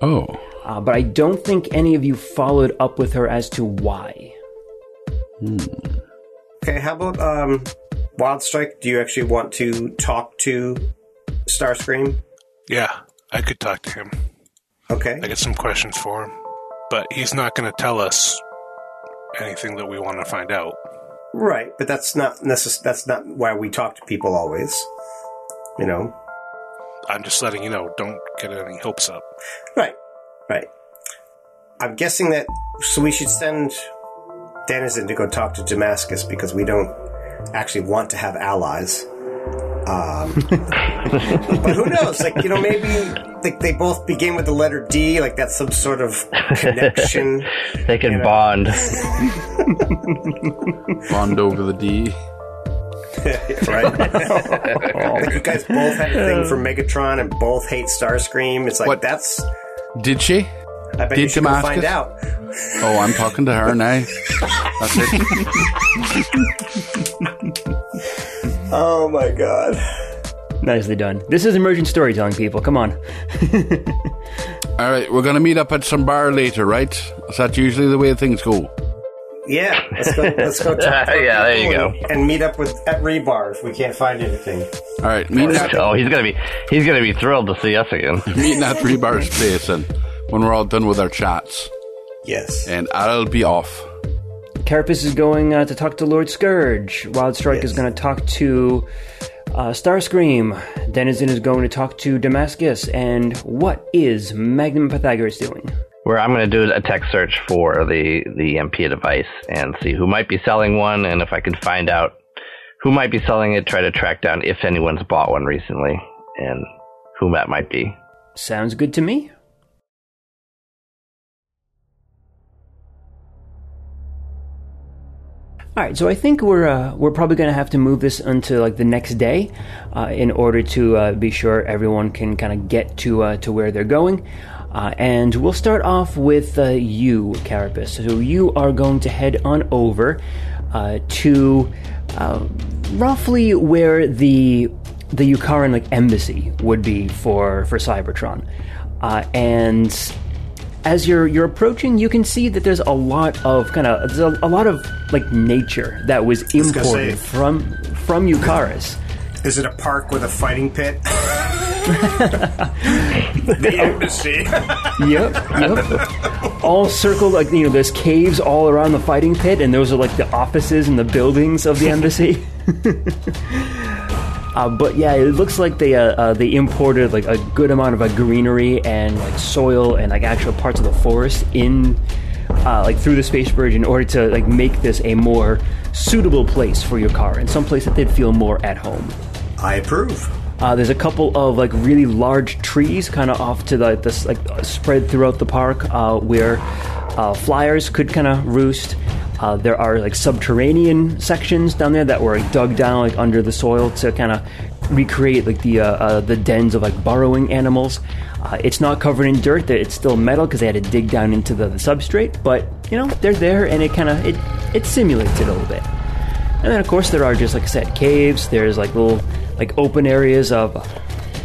Oh, Uh, but I don't think any of you followed up with her as to why. okay. How about um, Wild Strike? Do you actually want to talk to Starscream? Yeah, I could talk to him. Okay. I got some questions for him, but he's not going to tell us anything that we want to find out. Right, but that's not necess- That's not why we talk to people always. You know. I'm just letting you know. Don't get any hopes up. Right. Right. I'm guessing that. So we should send Denizen to go talk to Damascus because we don't actually want to have allies. Um, but who knows? Like you know, maybe like they both begin with the letter D. Like that's some sort of connection. They can You know. bond. bond over the D. right? like you guys both have a thing for Megatron and both hate Starscream. It's like What? that's. Did she? I bet Did you should go Damascus? find out. Oh, I'm talking to her now. That's it. Oh my god. Nicely done. This is emergent storytelling, people. Come on. All right, we're going to meet up at some bar later, right? Is that usually the way things go? Yeah, let's go. Let's go. Talk to Yeah, there you go. And, and meet up with at Rebar if we can't find anything. All right, meeting oh, at, Oh, he's gonna be he's gonna be thrilled to see us again. meeting at Rebar's place and when we're all done with our chats. Yes. And I'll be off. Carapace is going uh, to talk to Lord Scourge. Wild Strike is going to talk to uh, Starscream. Denizen is going to talk to Damascus. And what is Magnum Pythagoras doing? Where I'm gonna do a tech search for the the MP device and see who might be selling one, and if I can find out who might be selling it, try to track down if anyone's bought one recently and who that might be. Sounds good to me. All right, so I think we're uh, we're probably going to have to move this until like the next day, uh, in order to uh, be sure everyone can kind of get to uh, to where they're going. Uh, and we'll start off with uh, you, Carapace. So you are going to head on over to roughly where the the Yukaran like embassy would be for for Cybertron, and as you're you're approaching, you can see that there's a lot of kind of there's a, a lot of like nature that was imported say. from from Eucharis. Is it a park with a fighting pit? the embassy. yep, yep. All circled like you know, there's caves all around the fighting pit, and those are like the offices and the buildings of the embassy. Uh, but yeah, it looks like they uh, uh, they imported like a good amount of uh, greenery and like soil and like actual parts of the forest in uh, like through the space bridge in order to like make this a more suitable place for your car and some place that they'd feel more at home. I approve. Uh, there's a couple of like really large trees, kind of off to the this like spread throughout the park, uh, where uh, flyers could kind of roost. Uh, there are like subterranean sections down there that were like, dug down like under the soil to kind of recreate like the uh, uh, the dens of like burrowing animals. Uh, it's not covered in dirt; it's still metal because they had to dig down into the, the substrate. But you know they're there, and it kind of it it simulates it a little bit. And then, of course, there are just like I said, caves. There's like little like open areas of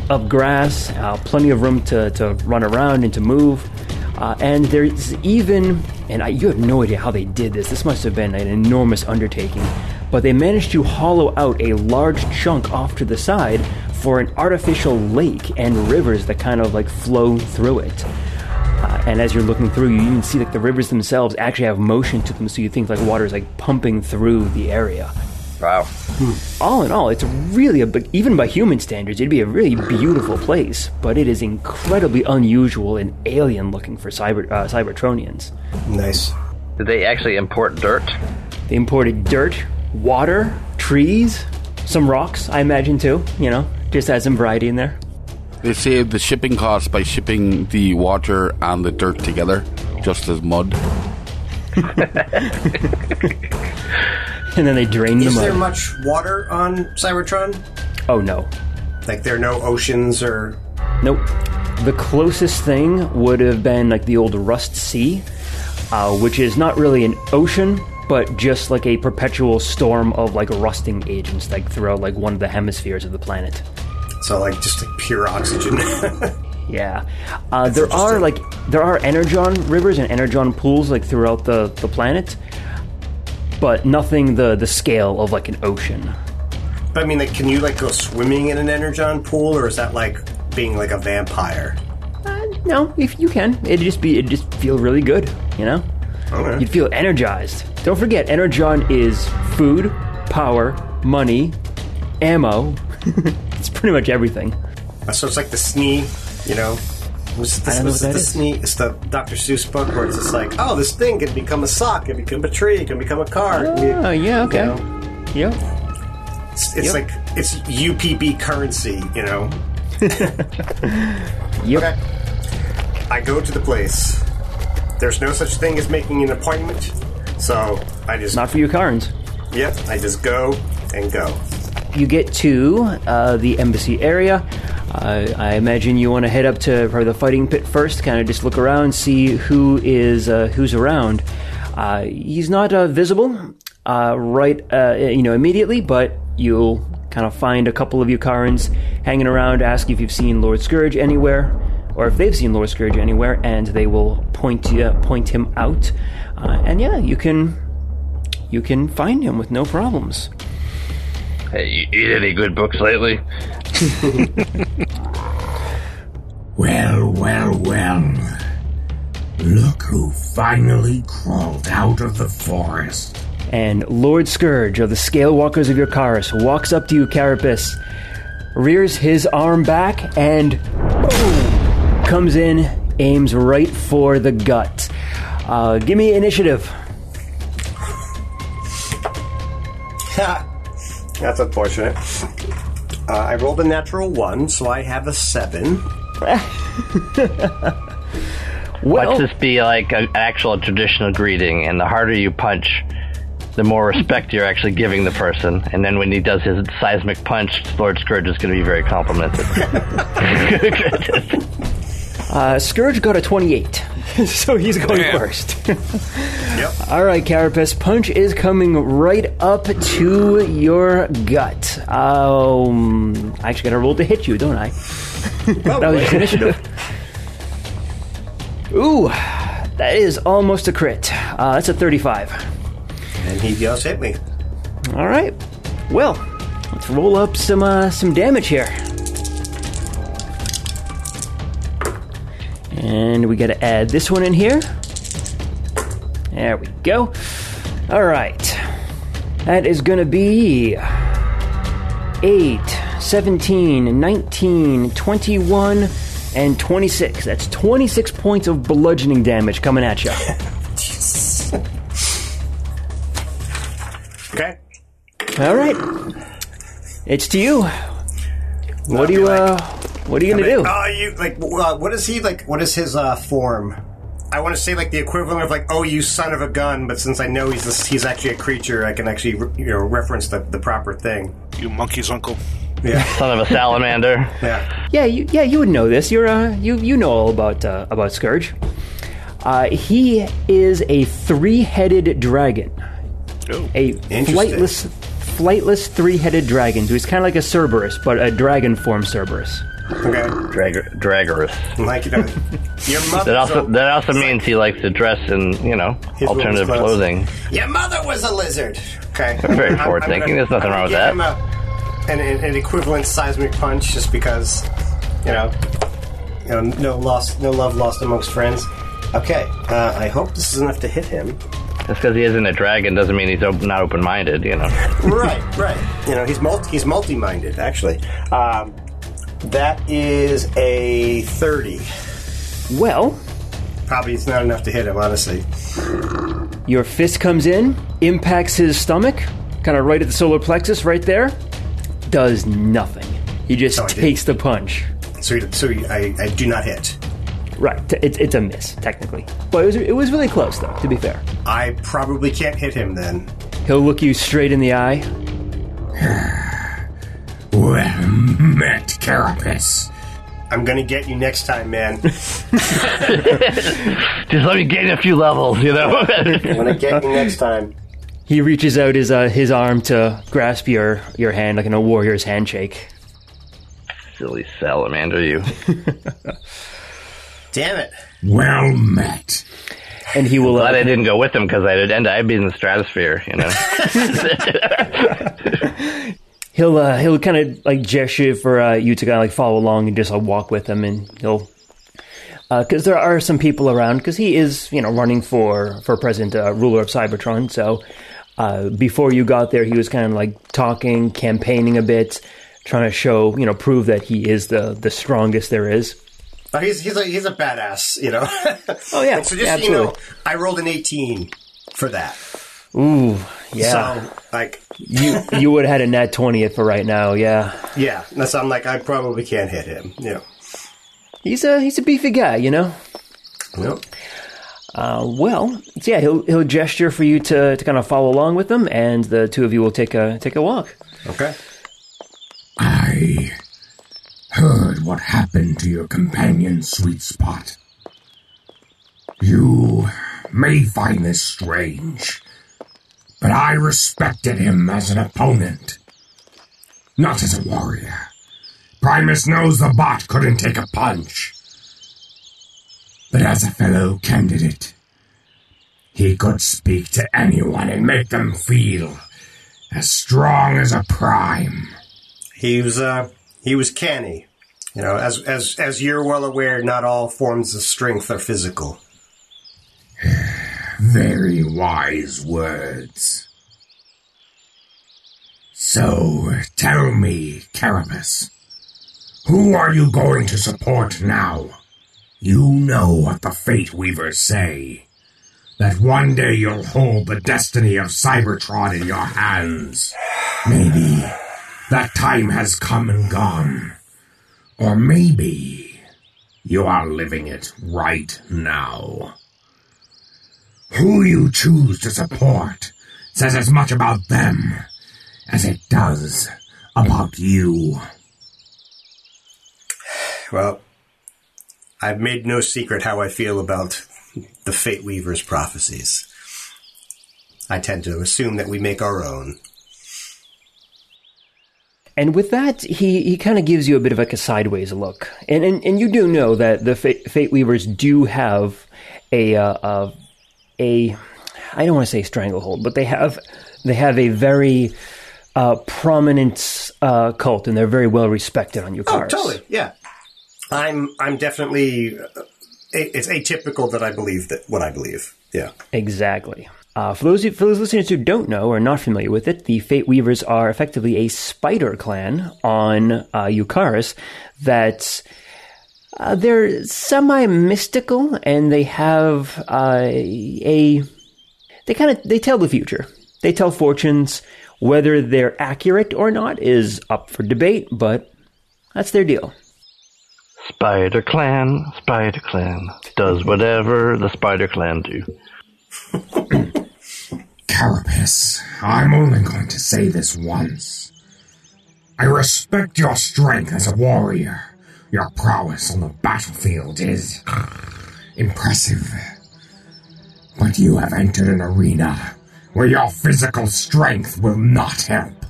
of grass, uh, plenty of room to, to run around and to move. Uh, and there's even, and I, you have no idea how they did this. This must have been an enormous undertaking. But they managed to hollow out a large chunk off to the side for an artificial lake and rivers that kind of like flow through it. Uh, and as you're looking through, you even see like the rivers themselves actually have motion to them, so you think like water is like pumping through the area. Wow. All in all, it's really a big, even by human standards, it'd be a really beautiful place. But it is incredibly unusual and alien looking for cyber uh, Cybertronians. Nice. Did they actually import dirt? They imported dirt, water, trees, some rocks, I imagine too. You know, just add some variety in there. They saved the shipping costs by shipping the water and the dirt together, just as mud. And then they drain them. Is there much water on Cybertron? oh no, Like there are no oceans or Nope. The closest thing would have been like the old Rust Sea, uh, which is not really an ocean, but just like a perpetual storm of like rusting agents, like throughout like one of the hemispheres of the planet. so like just like pure oxygen. Yeah, uh, there are interesting. like there are energon rivers and energon pools like throughout the the planet, but nothing the the scale of like an ocean. but I mean, like, can you like go swimming in an energon pool, or is that like being like a vampire? Uh, no, if you can, it'd just be it'd just feel really good, you know. Okay. You'd feel energized. Don't forget, energon is food, power, money, ammo. it's pretty much everything. Uh, so it's like the Thneed, you know? Was this, I don't know was that the is. Thneed? It's the Dr. Seuss book where it's just like, oh, this thing can become a sock, it can become a tree, it can become a car. it can be- Oh, yeah, okay. You know? Yep. It's, it's Yep. like it's UPB currency, you know. Yep. Okay. I go to the place. There's no such thing as making an appointment, so I just Not for you, Karns. yep, I just go and go. You get to uh, the embassy area. Uh, I imagine you want to head up to probably the fighting pit first, kind of just look around, see who is uh, who's around. Uh, he's not uh, visible uh, right, you know, immediately, but you'll kind of find a couple of Yukarans hanging around, ask if you've seen Lord Scourge anywhere. or if they've seen Lord Scourge anywhere, and they will point you, point him out. And yeah, you can you can find him with no problems. Hey, you eat any good books lately? Well, well, well. Look who finally crawled out of the forest. And Lord Scourge of the Scalewalkers of Yokaris walks up to you, Carapace, rears his arm back, and boom, comes in, aims right for the gut. Uh, give me initiative. That's unfortunate. Uh, I rolled a natural one, so I have a seven. Well, Let's just be like an actual traditional greeting, and the harder you punch, the more respect you're actually giving the person. And then when he does his seismic punch, Lord Scourge is going to be very complimented. uh, Scourge got a 28, so he's going Damn. first. Yep. All right, Carapace, punch is coming right up to your gut. Um, I actually got to roll to hit you, don't I? that was just initiative. Ooh, that is almost a crit. Uh, that's a 35. And he just hit me. All right. Well, let's roll up some uh, some damage here. And we got to add this one in here. There we go. All right. That is going to be 8, 17, 19, 21, and 26. That's 26 points of bludgeoning damage coming at you. Okay. All right. It's to you. What do you uh what are you going to do? Oh, you like? Uh, what is he like? What is his uh, form? I want to say like the equivalent of like, oh, you son of a gun. But since I know he's this, he's actually a creature, I can actually you know reference the, the proper thing. You monkey's uncle. Yeah, Son of a salamander. yeah. Yeah, you yeah, you would know this. You're uh you you know all about uh, about Scourge. Uh, he is a three-headed dragon. Oh. A Interesting. flightless flightless three-headed dragon. So he's kind of like a Cerberus, but a dragon form Cerberus. Okay, Drag- Dragorous. like you know, your mother. That also that also means he likes to dress in you know His alternative little clothes. clothing. Your mother was a lizard. Okay. Very I'm- I'm forward-thinking. gonna- There's nothing I'm wrong gonna with give him a- an, an, an equivalent seismic punch, just because, you know, you know, no lost, no love lost amongst friends. Okay. Uh, I hope this is enough to hit him. Just because he isn't a dragon doesn't mean he's op- not open-minded. You know. right, right. You know, he's multi, he's multi-minded actually. Um, that is a thirty. Well, Probably it's not enough to hit him, honestly. your fist comes in, impacts his stomach, kind of right at the solar plexus, right there. Does nothing. He just I takes the punch. So, he, so he, I, I do not hit. Right, t- it's it's a miss technically, but it was it was really close though. To be fair, I probably can't hit him then. he'll look you straight in the eye. Well met, Carapace. I'm gonna get you next time, man. Just let me gain a few levels. You know. I'm gonna get you next time. He reaches out his uh, his arm to grasp your your hand like in a warrior's handshake. Silly salamander, you. Damn it. Well met. And he will. Glad I Uh, didn't go with him because I'd end. I'd be in the stratosphere. You know. He'll uh, he'll kind of like gesture for uh, you to kind of like follow along and just uh, walk with him, and he'll because there are some people around because he is you know running for for president uh, ruler of Cybertron. So uh, before you got there, he was kind of like talking, campaigning a bit, trying to show you know prove that he is the the strongest there is. Oh, he's he's a he's a badass, you know. Oh, yeah, so just yeah, you know. I rolled an 18 for that. Ooh, yeah. So like, you you would have had a nat twenty for right now. Yeah, yeah. That's I'm like I probably can't hit him. Yeah. he's a he's a beefy guy, you know. Nope. Uh, well, so yeah, he'll he'll gesture for you to, to kind of follow along with him, and the two of you will take a take a walk. Okay. I heard what happened to your companion, Sweet Spot. You may find this strange, but I respected him as an opponent, not as a warrior. Primus knows the bot couldn't take a punch, but as a fellow candidate, he could speak to anyone and make them feel as strong as a prime. He was uh, he was canny. You know, as as as you're well aware, not all forms of strength are physical. Very wise words. So, tell me, Carapace, who are you going to support now? You know what the Fate Weavers say. That one day you'll hold the destiny of Cybertron in your hands. Maybe that time has come and gone. Or maybe you are living it right now. Who you choose to support says as much about them as it does about you. Well, I've made no secret how I feel about the Fate Weaver's prophecies. I tend to assume that we make our own. And with that, he, he kind of gives you a bit of like a sideways look. And, and, and you do know that the Fate, Fate Weavers do have a, uh, uh, a, I don't want to say stranglehold, but they have, they have a very uh, prominent uh, cult and they're very well respected on Oh, totally. Yeah. I'm I'm definitely uh, it's atypical that I believe that what I believe. Yeah. Exactly. Uh, for those for those listeners who don't know or are not familiar with it, the Fate Weavers are effectively a spider clan on uh, Eucharis that uh, they're semi mystical and they have uh, a they kind of they tell the future. They tell fortunes. Whether they're accurate or not is up for debate, but that's their deal. Spider Clan, Spider Clan does whatever the Spider Clan do. Carapace, I'm only going to say this once. I respect your strength as a warrior. Your prowess on the battlefield is impressive. But you have entered an arena where your physical strength will not help.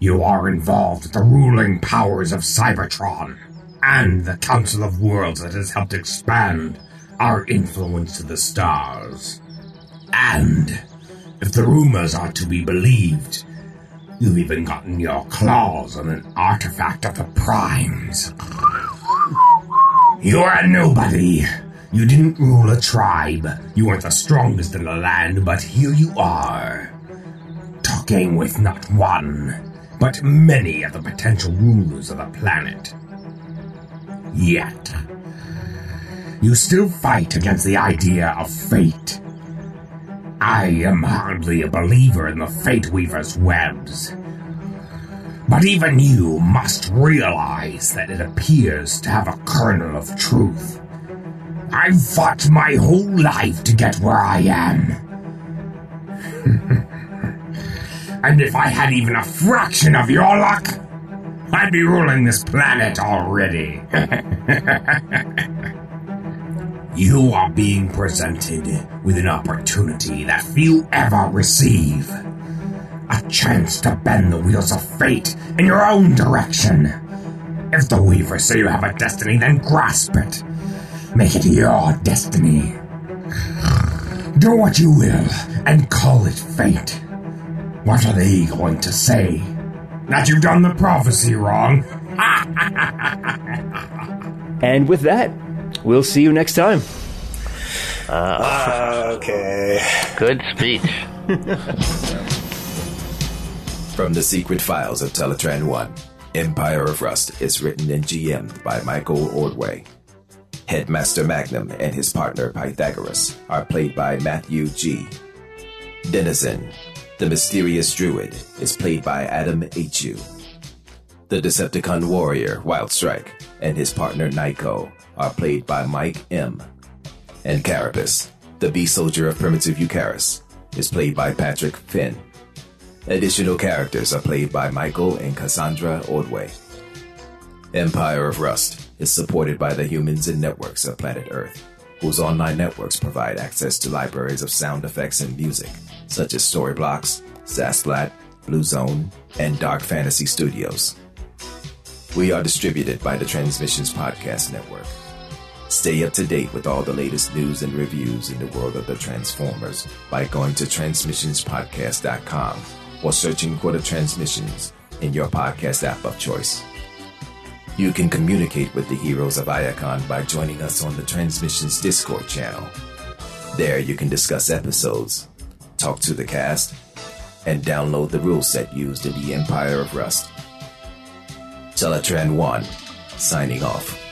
You are involved with the ruling powers of Cybertron and the Council of Worlds that has helped expand our influence to the stars. And, if the rumors are to be believed, you've even gotten your claws on an artifact of the Primes. You're a nobody. You didn't rule a tribe. You weren't the strongest in the land, but here you are. Talking with not one, but many of the potential rulers of the planet. Yet, you still fight against the idea of fate. I am hardly a believer in the Fate Weaver's webs. But even you must realize that it appears to have a kernel of truth. I've fought my whole life to get where I am. and if I had even a fraction of your luck, I'd be ruling this planet already. you are being presented with an opportunity that few ever receive. A chance to bend the wheels of fate in your own direction. If the Weavers say you have a destiny, then grasp it. Make it your destiny. Do what you will and call it fate. What are they going to say? That you've done the prophecy wrong? And with that, we'll see you next time. Ah, okay. Good speech. From the secret files of Teletran 1, Empire of Rust is written and GM'd by Michael Ordway. Headmaster Magnum and his partner Pythagoras are played by Matthew G. Denizen, the mysterious druid, is played by Adam H.U. The Decepticon warrior Wildstrike and his partner Nyko are played by Mike M. And Carapace, the beast soldier of primitive Eucharis, is played by Patrick Finn. Additional characters are played by Michael and Cassandra Ordway. Empire of Rust is supported by the humans and networks of planet Earth, whose online networks provide access to libraries of sound effects and music, such as Storyblocks, Zapsplat, Blue Zone, and Dark Fantasy Studios. We are distributed by the Transmissions Podcast Network. Stay up to date with all the latest news and reviews in the world of the Transformers by going to transmissionspodcast.com or searching for the Transmissions in your podcast app of choice. You can communicate with the heroes of Iacon by joining us on the Transmissions Discord channel. There you can discuss episodes, talk to the cast, and download the rule set used in the Empire of Rust. Teletran 1, signing off.